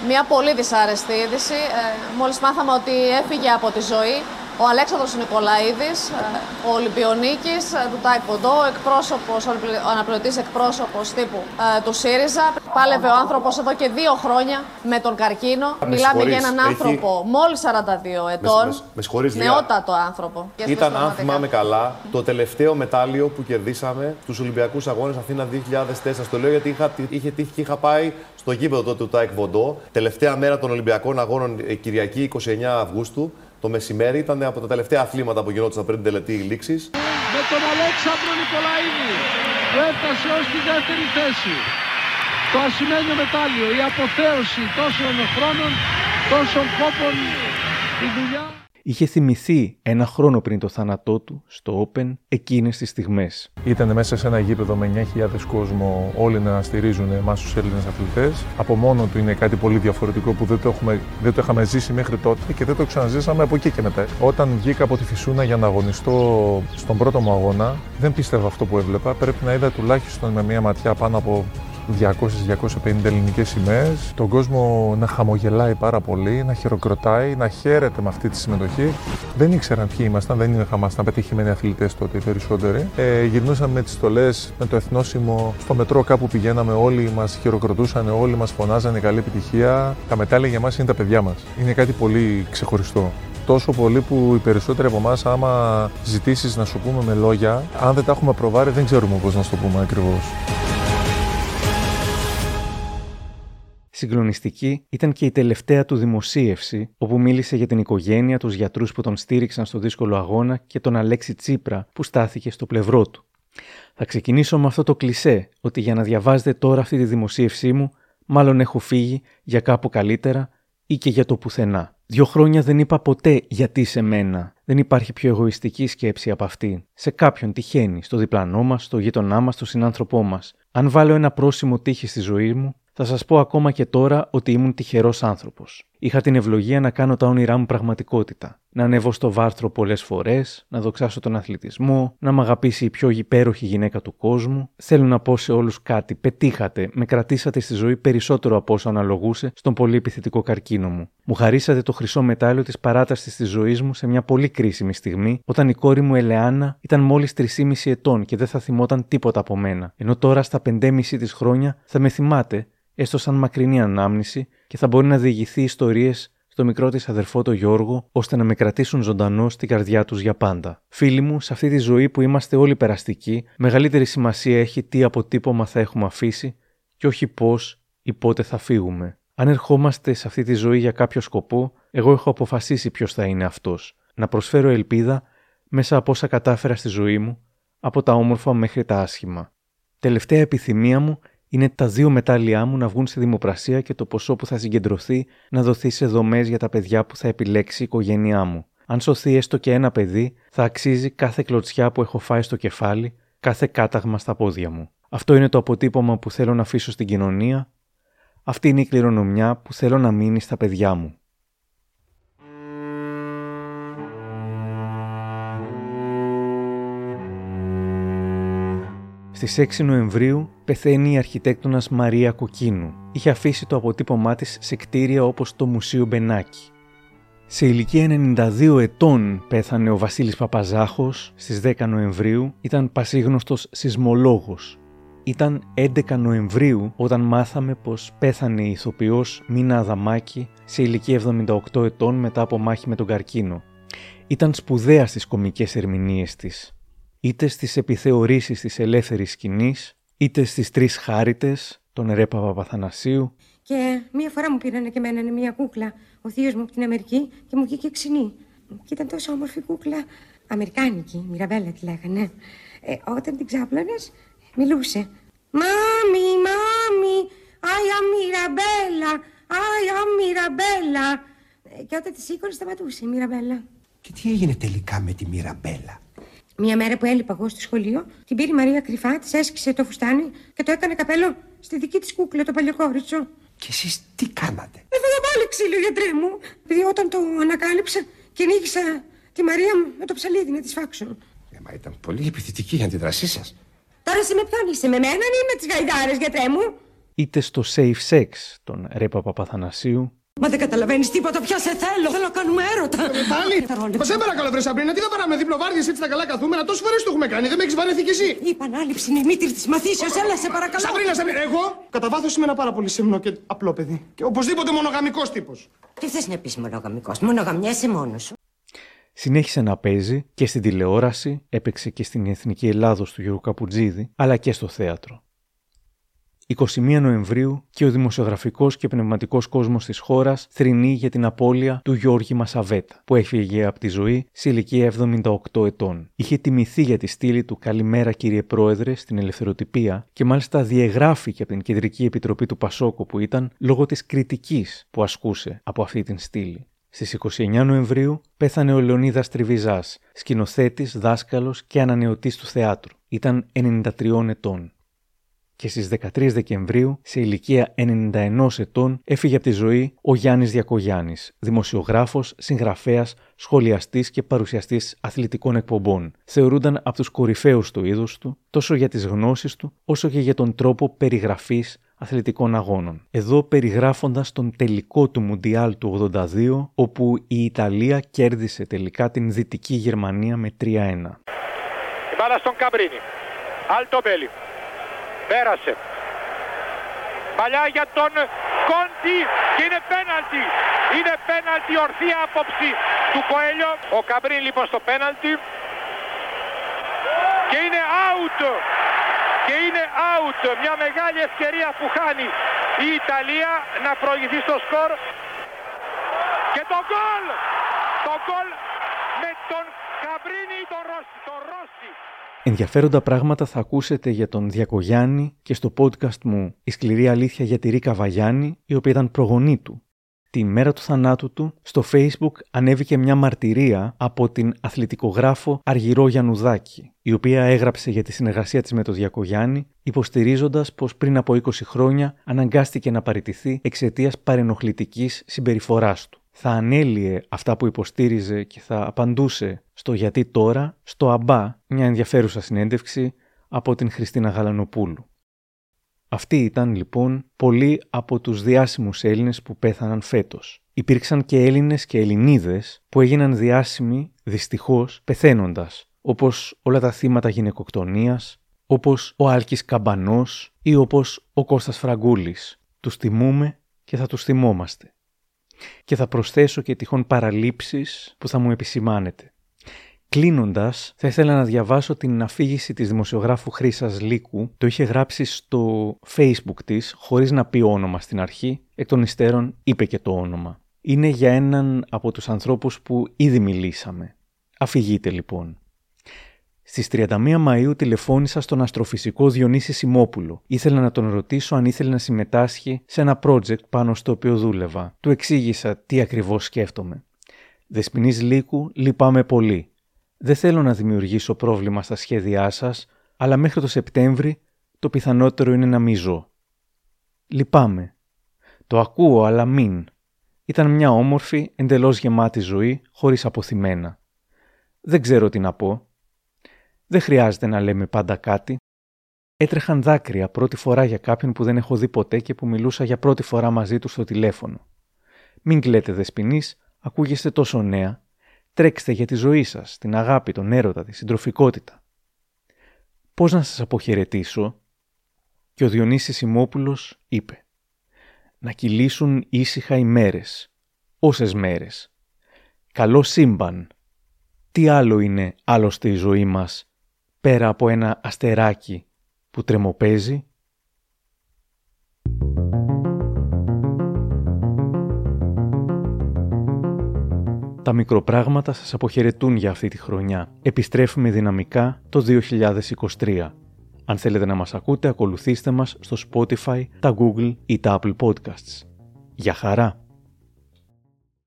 Μια πολύ δυσάρεστη είδηση. Ε, μόλις μάθαμε ότι έφυγε από τη ζωή ο Αλέξανδρος Νικολαίδης, ε, ο Ολυμπιονίκης ε, του ΤΑΙΚ Ποντό, εκπρόσωπος, ο αναπληρωτής εκπρόσωπος τύπου ε, του ΣΥΡΙΖΑ. Πάλευε ο άνθρωπος εδώ και δύο χρόνια με τον καρκίνο. Μιλάμε για έναν άνθρωπο Έχει... μόλις 42 ετών. Με, με, νεότατο άνθρωπο. Ήταν, αν θυμάμαι καλά, το τελευταίο μετάλλιο που κερδίσαμε στους Ολυμπιακούς Αγώνες Αθήνα 2004. Στο λέω γιατί είχα, είχε τύχει και είχα πάει στο γήπεδο τότε του ΤΑΙΚ Βοντό. Τελευταία μέρα των Ολυμπιακών Αγώνων Κυριακή 29 Αυγούστου το μεσημέρι. Ήταν από τα τελευταία αθλήματα που γινόταν πριν την τελετή λήξης. Με τον Αλέξανδρο Νικολαίδη που έφτασε ως τη δεύτερη θέση. Το ασημένιο μετάλλιο, η αποθέωση τόσων χρόνων, τόσων κόπων, η δουλειά είχε θυμηθεί ένα χρόνο πριν το θάνατό του στο Open εκείνες τις στιγμές. Ήταν μέσα σε ένα γήπεδο με 9.000 κόσμο, όλοι να στηρίζουν εμάς τους Έλληνες αθλητές. Από μόνο του είναι κάτι πολύ διαφορετικό που δεν το, έχουμε, δεν το είχαμε ζήσει μέχρι τότε και δεν το ξαναζήσαμε από εκεί και μετά. Όταν βγήκα από τη Φυσούνα για να αγωνιστώ στον πρώτο μου αγώνα, δεν πίστευα αυτό που έβλεπα. Πρέπει να είδα τουλάχιστον με μία ματιά πάνω από 200-250 ελληνικές σημαίες. Τον κόσμο να χαμογελάει πάρα πολύ, να χειροκροτάει, να χαίρεται με αυτή τη συμμετοχή. Δεν ήξεραν ποιοι ήμασταν, δεν ήμασταν πετυχημένοι αθλητές τότε οι περισσότεροι. Ε, γυρνούσαμε με τις στολές, με το εθνόσημο. Στο μετρό κάπου πηγαίναμε, όλοι μας χειροκροτούσαν, όλοι μας φωνάζανε καλή επιτυχία. Τα μετάλλια για μας είναι τα παιδιά μας. Είναι κάτι πολύ ξεχωριστό τόσο πολύ που οι περισσότεροι από εμάς, άμα ζητήσεις να σου πούμε με λόγια, αν δεν τα έχουμε προβάρει, δεν ξέρουμε πώς να σου το πούμε ακριβώς. Συγκλονιστική ήταν και η τελευταία του δημοσίευση, όπου μίλησε για την οικογένεια, τους γιατρούς που τον στήριξαν στο δύσκολο αγώνα και τον Αλέξη Τσίπρα που στάθηκε στο πλευρό του. Θα ξεκινήσω με αυτό το κλισέ, ότι για να διαβάζετε τώρα αυτή τη δημοσίευσή μου, μάλλον έχω φύγει για κάπου καλύτερα ή και για το πουθενά. Δύο χρόνια δεν είπα ποτέ γιατί σε μένα. Δεν υπάρχει πιο εγωιστική σκέψη από αυτή. Σε κάποιον τυχαίνει, στο διπλανό μας, στο γείτονά μας, στο συνάνθρωπό μας. Αν βάλω ένα πρόσημο τύχη στη ζωή μου, θα σας πω ακόμα και τώρα ότι ήμουν τυχερός άνθρωπος. Είχα την ευλογία να κάνω τα όνειρά μου πραγματικότητα. Να ανέβω στο βάρθρο πολλές φορές, να δοξάσω τον αθλητισμό, να μ' αγαπήσει η πιο υπέροχη γυναίκα του κόσμου. Θέλω να πω σε όλους κάτι. Πετύχατε, με κρατήσατε στη ζωή περισσότερο από όσο αναλογούσε στον πολύ επιθετικό καρκίνο μου. Μου χαρίσατε το χρυσό μετάλλιο της παράτασης της ζωής μου σε μια πολύ κρίσιμη στιγμή, όταν η κόρη μου Ελεάνα ήταν μόλις 3,5 ετών και δεν θα θυμόταν τίποτα από μένα. Ενώ τώρα στα 5,5 της χρόνια θα με θυμάται έστω σαν μακρινή ανάμνηση, και θα μπορεί να διηγηθεί ιστορίες στο μικρό της αδερφό το Γιώργο, ώστε να με κρατήσουν ζωντανό στην καρδιά τους για πάντα. Φίλοι μου, σε αυτή τη ζωή που είμαστε όλοι περαστικοί, μεγαλύτερη σημασία έχει τι αποτύπωμα θα έχουμε αφήσει και όχι πώς ή πότε θα φύγουμε. Αν ερχόμαστε σε αυτή τη ζωή για κάποιο σκοπό, εγώ έχω αποφασίσει ποιος θα είναι αυτός. Να προσφέρω ελπίδα μέσα από όσα κατάφερα στη ζωή μου, από τα όμορφα μέχρι τα άσχημα. Τελευταία επιθυμία μου είναι τα δύο μετάλλια μου να βγουν σε δημοπρασία και το ποσό που θα συγκεντρωθεί να δοθεί σε δομές για τα παιδιά που θα επιλέξει η οικογένειά μου. Αν σωθεί έστω και ένα παιδί, θα αξίζει κάθε κλωτσιά που έχω φάει στο κεφάλι, κάθε κάταγμα στα πόδια μου. Αυτό είναι το αποτύπωμα που θέλω να αφήσω στην κοινωνία. Αυτή είναι η κληρονομιά που θέλω να μείνει στα παιδιά μου. Στις 6 Νοεμβρίου πεθαίνει η αρχιτέκτονας Μαρία Κοκκίνου. Είχε αφήσει το αποτύπωμά της σε κτίρια όπως το Μουσείο Μπενάκη. Σε ηλικία 92 ετών πέθανε ο Βασίλης Παπαζάχος στις 10 Νοεμβρίου, ήταν πασίγνωστος σεισμολόγος. Ήταν 11 Νοεμβρίου όταν μάθαμε πως πέθανε η ηθοποιός Μίνα Αδαμάκη σε ηλικία 78 ετών μετά από μάχη με τον καρκίνο. Ήταν σπουδαία στις κομικές ερμηνείες της είτε στις επιθεωρήσεις της ελεύθερης σκηνής, είτε στις τρεις χάριτες, τον Ρέπα Παπαθανασίου. Και μία φορά μου πήρανε και εμένα μία κούκλα, ο θείος μου από την Αμερική και μου βγήκε ξινή. Και ήταν τόσο όμορφη κούκλα, αμερικάνικη, Μιραμπέλα τη λέγανε. Ε, όταν την ξάπλωνες, μιλούσε. Μάμι, μάμι, άια Μιραμπέλα, άια Μιραμπέλα. Ε, και όταν τη σήκωνε σταματούσε η Μιραμπέλα. Και τι έγινε τελικά με τη Μιραμπέλα. Μια μέρα που έλειπα εγώ στο σχολείο, την πήρε η Μαρία κρυφά, της έσκησε το φουστάνι και το έκανε καπέλο στη δική της κούκλα, το παλιοκόριτσο. Και εσείς τι κάνατε; Έφαγα πάλι ξύλο, γιατρέ μου. Επειδή όταν το ανακάλυψα, κυνήγησα τη Μαρία μου με το ψαλίδι να της φάξω. Ε, μα ήταν πολύ επιθετική η αντίδρασή σας. Τώρα είσαι με ποιον είσαι, με μένα ή με τις γαϊδάρες, γιατρέ μου; Είτε στο Safe Sex των Ρέπα Παπαθανασίου, Μα δεν καταλαβαίνεις τίποτα, πια σε θέλω. Θέλω να κάνουμε έρωτα. Ε, πάλι. Μα σε παρακαλώ, βρε Σαμπρίνα, τι θα παράμε διπλοβάρδιε έτσι τα καλά καθούμενα. Τόσες φορές το έχουμε κάνει, δεν με έχεις βαρεθεί κι εσύ. Η επανάληψη είναι η μήτρη της μαθήσεως, έλα σε παρακαλώ. Σαμπρίνα, Σαμπρίνα, εγώ κατά βάθος είμαι ένα πάρα πολύ σεμνό και απλό παιδί. Και οπωσδήποτε μονογαμικός τύπος. Τι θες να πεις μονογαμικός, μονογαμιέσαι μόνος σου. Συνέχισε να παίζει και στην τηλεόραση, έπαιξε και στην Εθνική Ελλάδος του Γιώργου Καπουτζίδη, αλλά και στο θέατρο. 21 Νοεμβρίου και ο δημοσιογραφικός και πνευματικός κόσμος της χώρας θρυνεί για την απώλεια του Γιώργη Μασαβέτα, που έφυγε από τη ζωή σε ηλικία 78 ετών. Είχε τιμηθεί για τη στήλη του «Καλημέρα κύριε Πρόεδρε» στην ελευθεροτυπία και μάλιστα διεγράφηκε από την Κεντρική Επιτροπή του Πασόκου που ήταν λόγω της κριτικής που ασκούσε από αυτή την στήλη. Στις 29 Νοεμβρίου πέθανε ο Λεωνίδας Τριβιζάς, σκηνοθέτης, δάσκαλος και ανανεωτής του θεάτρου. Ήταν 93 ετών και στις 13 Δεκεμβρίου, σε ηλικία 91 ετών, έφυγε από τη ζωή ο Γιάννης Διακογιάννης, δημοσιογράφος, συγγραφέας, σχολιαστής και παρουσιαστής αθλητικών εκπομπών. Θεωρούνταν από τους κορυφαίους του είδους του, τόσο για τις γνώσεις του, όσο και για τον τρόπο περιγραφής αθλητικών αγώνων. Εδώ περιγράφοντας τον τελικό του Μουντιάλ του 82, όπου η Ιταλία κέρδισε τελικά την Δυτική Γερμανία με 3-1. Η μπάλα στον Καμπρίνη. Αλτο Πέρασε. Παλιά για τον Κόντι και είναι πέναλτι. Είναι πέναλτι ορθή άποψη του Κοέλιο. Ο Καμπρίν λοιπόν στο πέναλτι. Και είναι out. Και είναι out. Μια μεγάλη ευκαιρία που χάνει η Ιταλία να προηγηθεί στο σκορ. Και το γκολ. Το γκολ με τον Καμπρίνη ή τον Ρώση. Τον Ρώση. Ενδιαφέροντα πράγματα θα ακούσετε για τον Διακογιάννη και στο podcast μου «Η σκληρή αλήθεια για τη Ρίκα Βαγιάννη», η οποία ήταν προγονή του. Τη μέρα του θανάτου του, στο facebook ανέβηκε μια μαρτυρία από την αθλητικογράφο Αργυρό Γιαννουδάκη, η οποία έγραψε για τη συνεργασία της με τον Διακογιάννη, υποστηρίζοντας πως πριν από 20 χρόνια αναγκάστηκε να παραιτηθεί εξαιτίας παρενοχλητικής συμπεριφοράς του θα ανέλυε αυτά που υποστήριζε και θα απαντούσε στο γιατί τώρα, στο αμπά, μια ενδιαφέρουσα συνέντευξη από την Χριστίνα Γαλανοπούλου. Αυτοί ήταν λοιπόν πολλοί από τους διάσημους Έλληνες που πέθαναν φέτος. Υπήρξαν και Έλληνες και Ελληνίδες που έγιναν διάσημοι δυστυχώς πεθαίνοντας, όπως όλα τα θύματα γυναικοκτονίας, όπως ο Άλκης Καμπανός ή όπως ο Κώστας Φραγκούλης. Τους τιμούμε και θα τους θυμόμαστε. Και θα προσθέσω και τυχόν παραλήψεις που θα μου επισημάνετε. Κλείνοντας, θα ήθελα να διαβάσω την αφήγηση της δημοσιογράφου Χρήσας Λίκου. Το είχε γράψει στο Facebook της, χωρίς να πει όνομα στην αρχή. Εκ των υστέρων είπε και το όνομα. Είναι για έναν από τους ανθρώπους που ήδη μιλήσαμε. Αφηγείτε λοιπόν. Στις 31 Μαου τηλεφώνησα στον αστροφυσικό Διονύση Σιμόπουλο. Ήθελα να τον ρωτήσω αν ήθελε να συμμετάσχει σε ένα project πάνω στο οποίο δούλευα. Του εξήγησα τι ακριβώς σκέφτομαι. Δεσποινής Λύκου, λυπάμαι πολύ. Δεν θέλω να δημιουργήσω πρόβλημα στα σχέδιά σας, αλλά μέχρι το Σεπτέμβρη το πιθανότερο είναι να μην ζω. Λυπάμαι. Το ακούω, αλλά μην. Ήταν μια όμορφη, εντελώς γεμάτη ζωή, χωρίς αποθυμένα. Δεν ξέρω τι να πω. Δεν χρειάζεται να λέμε πάντα κάτι. Έτρεχαν δάκρυα πρώτη φορά για κάποιον που δεν έχω δει ποτέ και που μιλούσα για πρώτη φορά μαζί του στο τηλέφωνο. Μην κλαίτε δεσποινής, ακούγεστε τόσο νέα. Τρέξτε για τη ζωή σας, την αγάπη, τον έρωτα, τη συντροφικότητα. Πώς να σας αποχαιρετήσω, και ο Διονύσης Σιμόπουλος είπε «Να κυλήσουν ήσυχα οι μέρες, όσες μέρες. Καλό σύμπαν. Τι άλλο είναι άλλωστε η ζωή μας, πέρα από ένα αστεράκι που τρεμοπαίζει» Τα μικροπράγματα σας αποχαιρετούν για αυτή τη χρονιά. Επιστρέφουμε δυναμικά το 2023. Αν θέλετε να μας ακούτε, ακολουθήστε μας στο Spotify, τα Google ή τα Apple Podcasts. Για χαρά!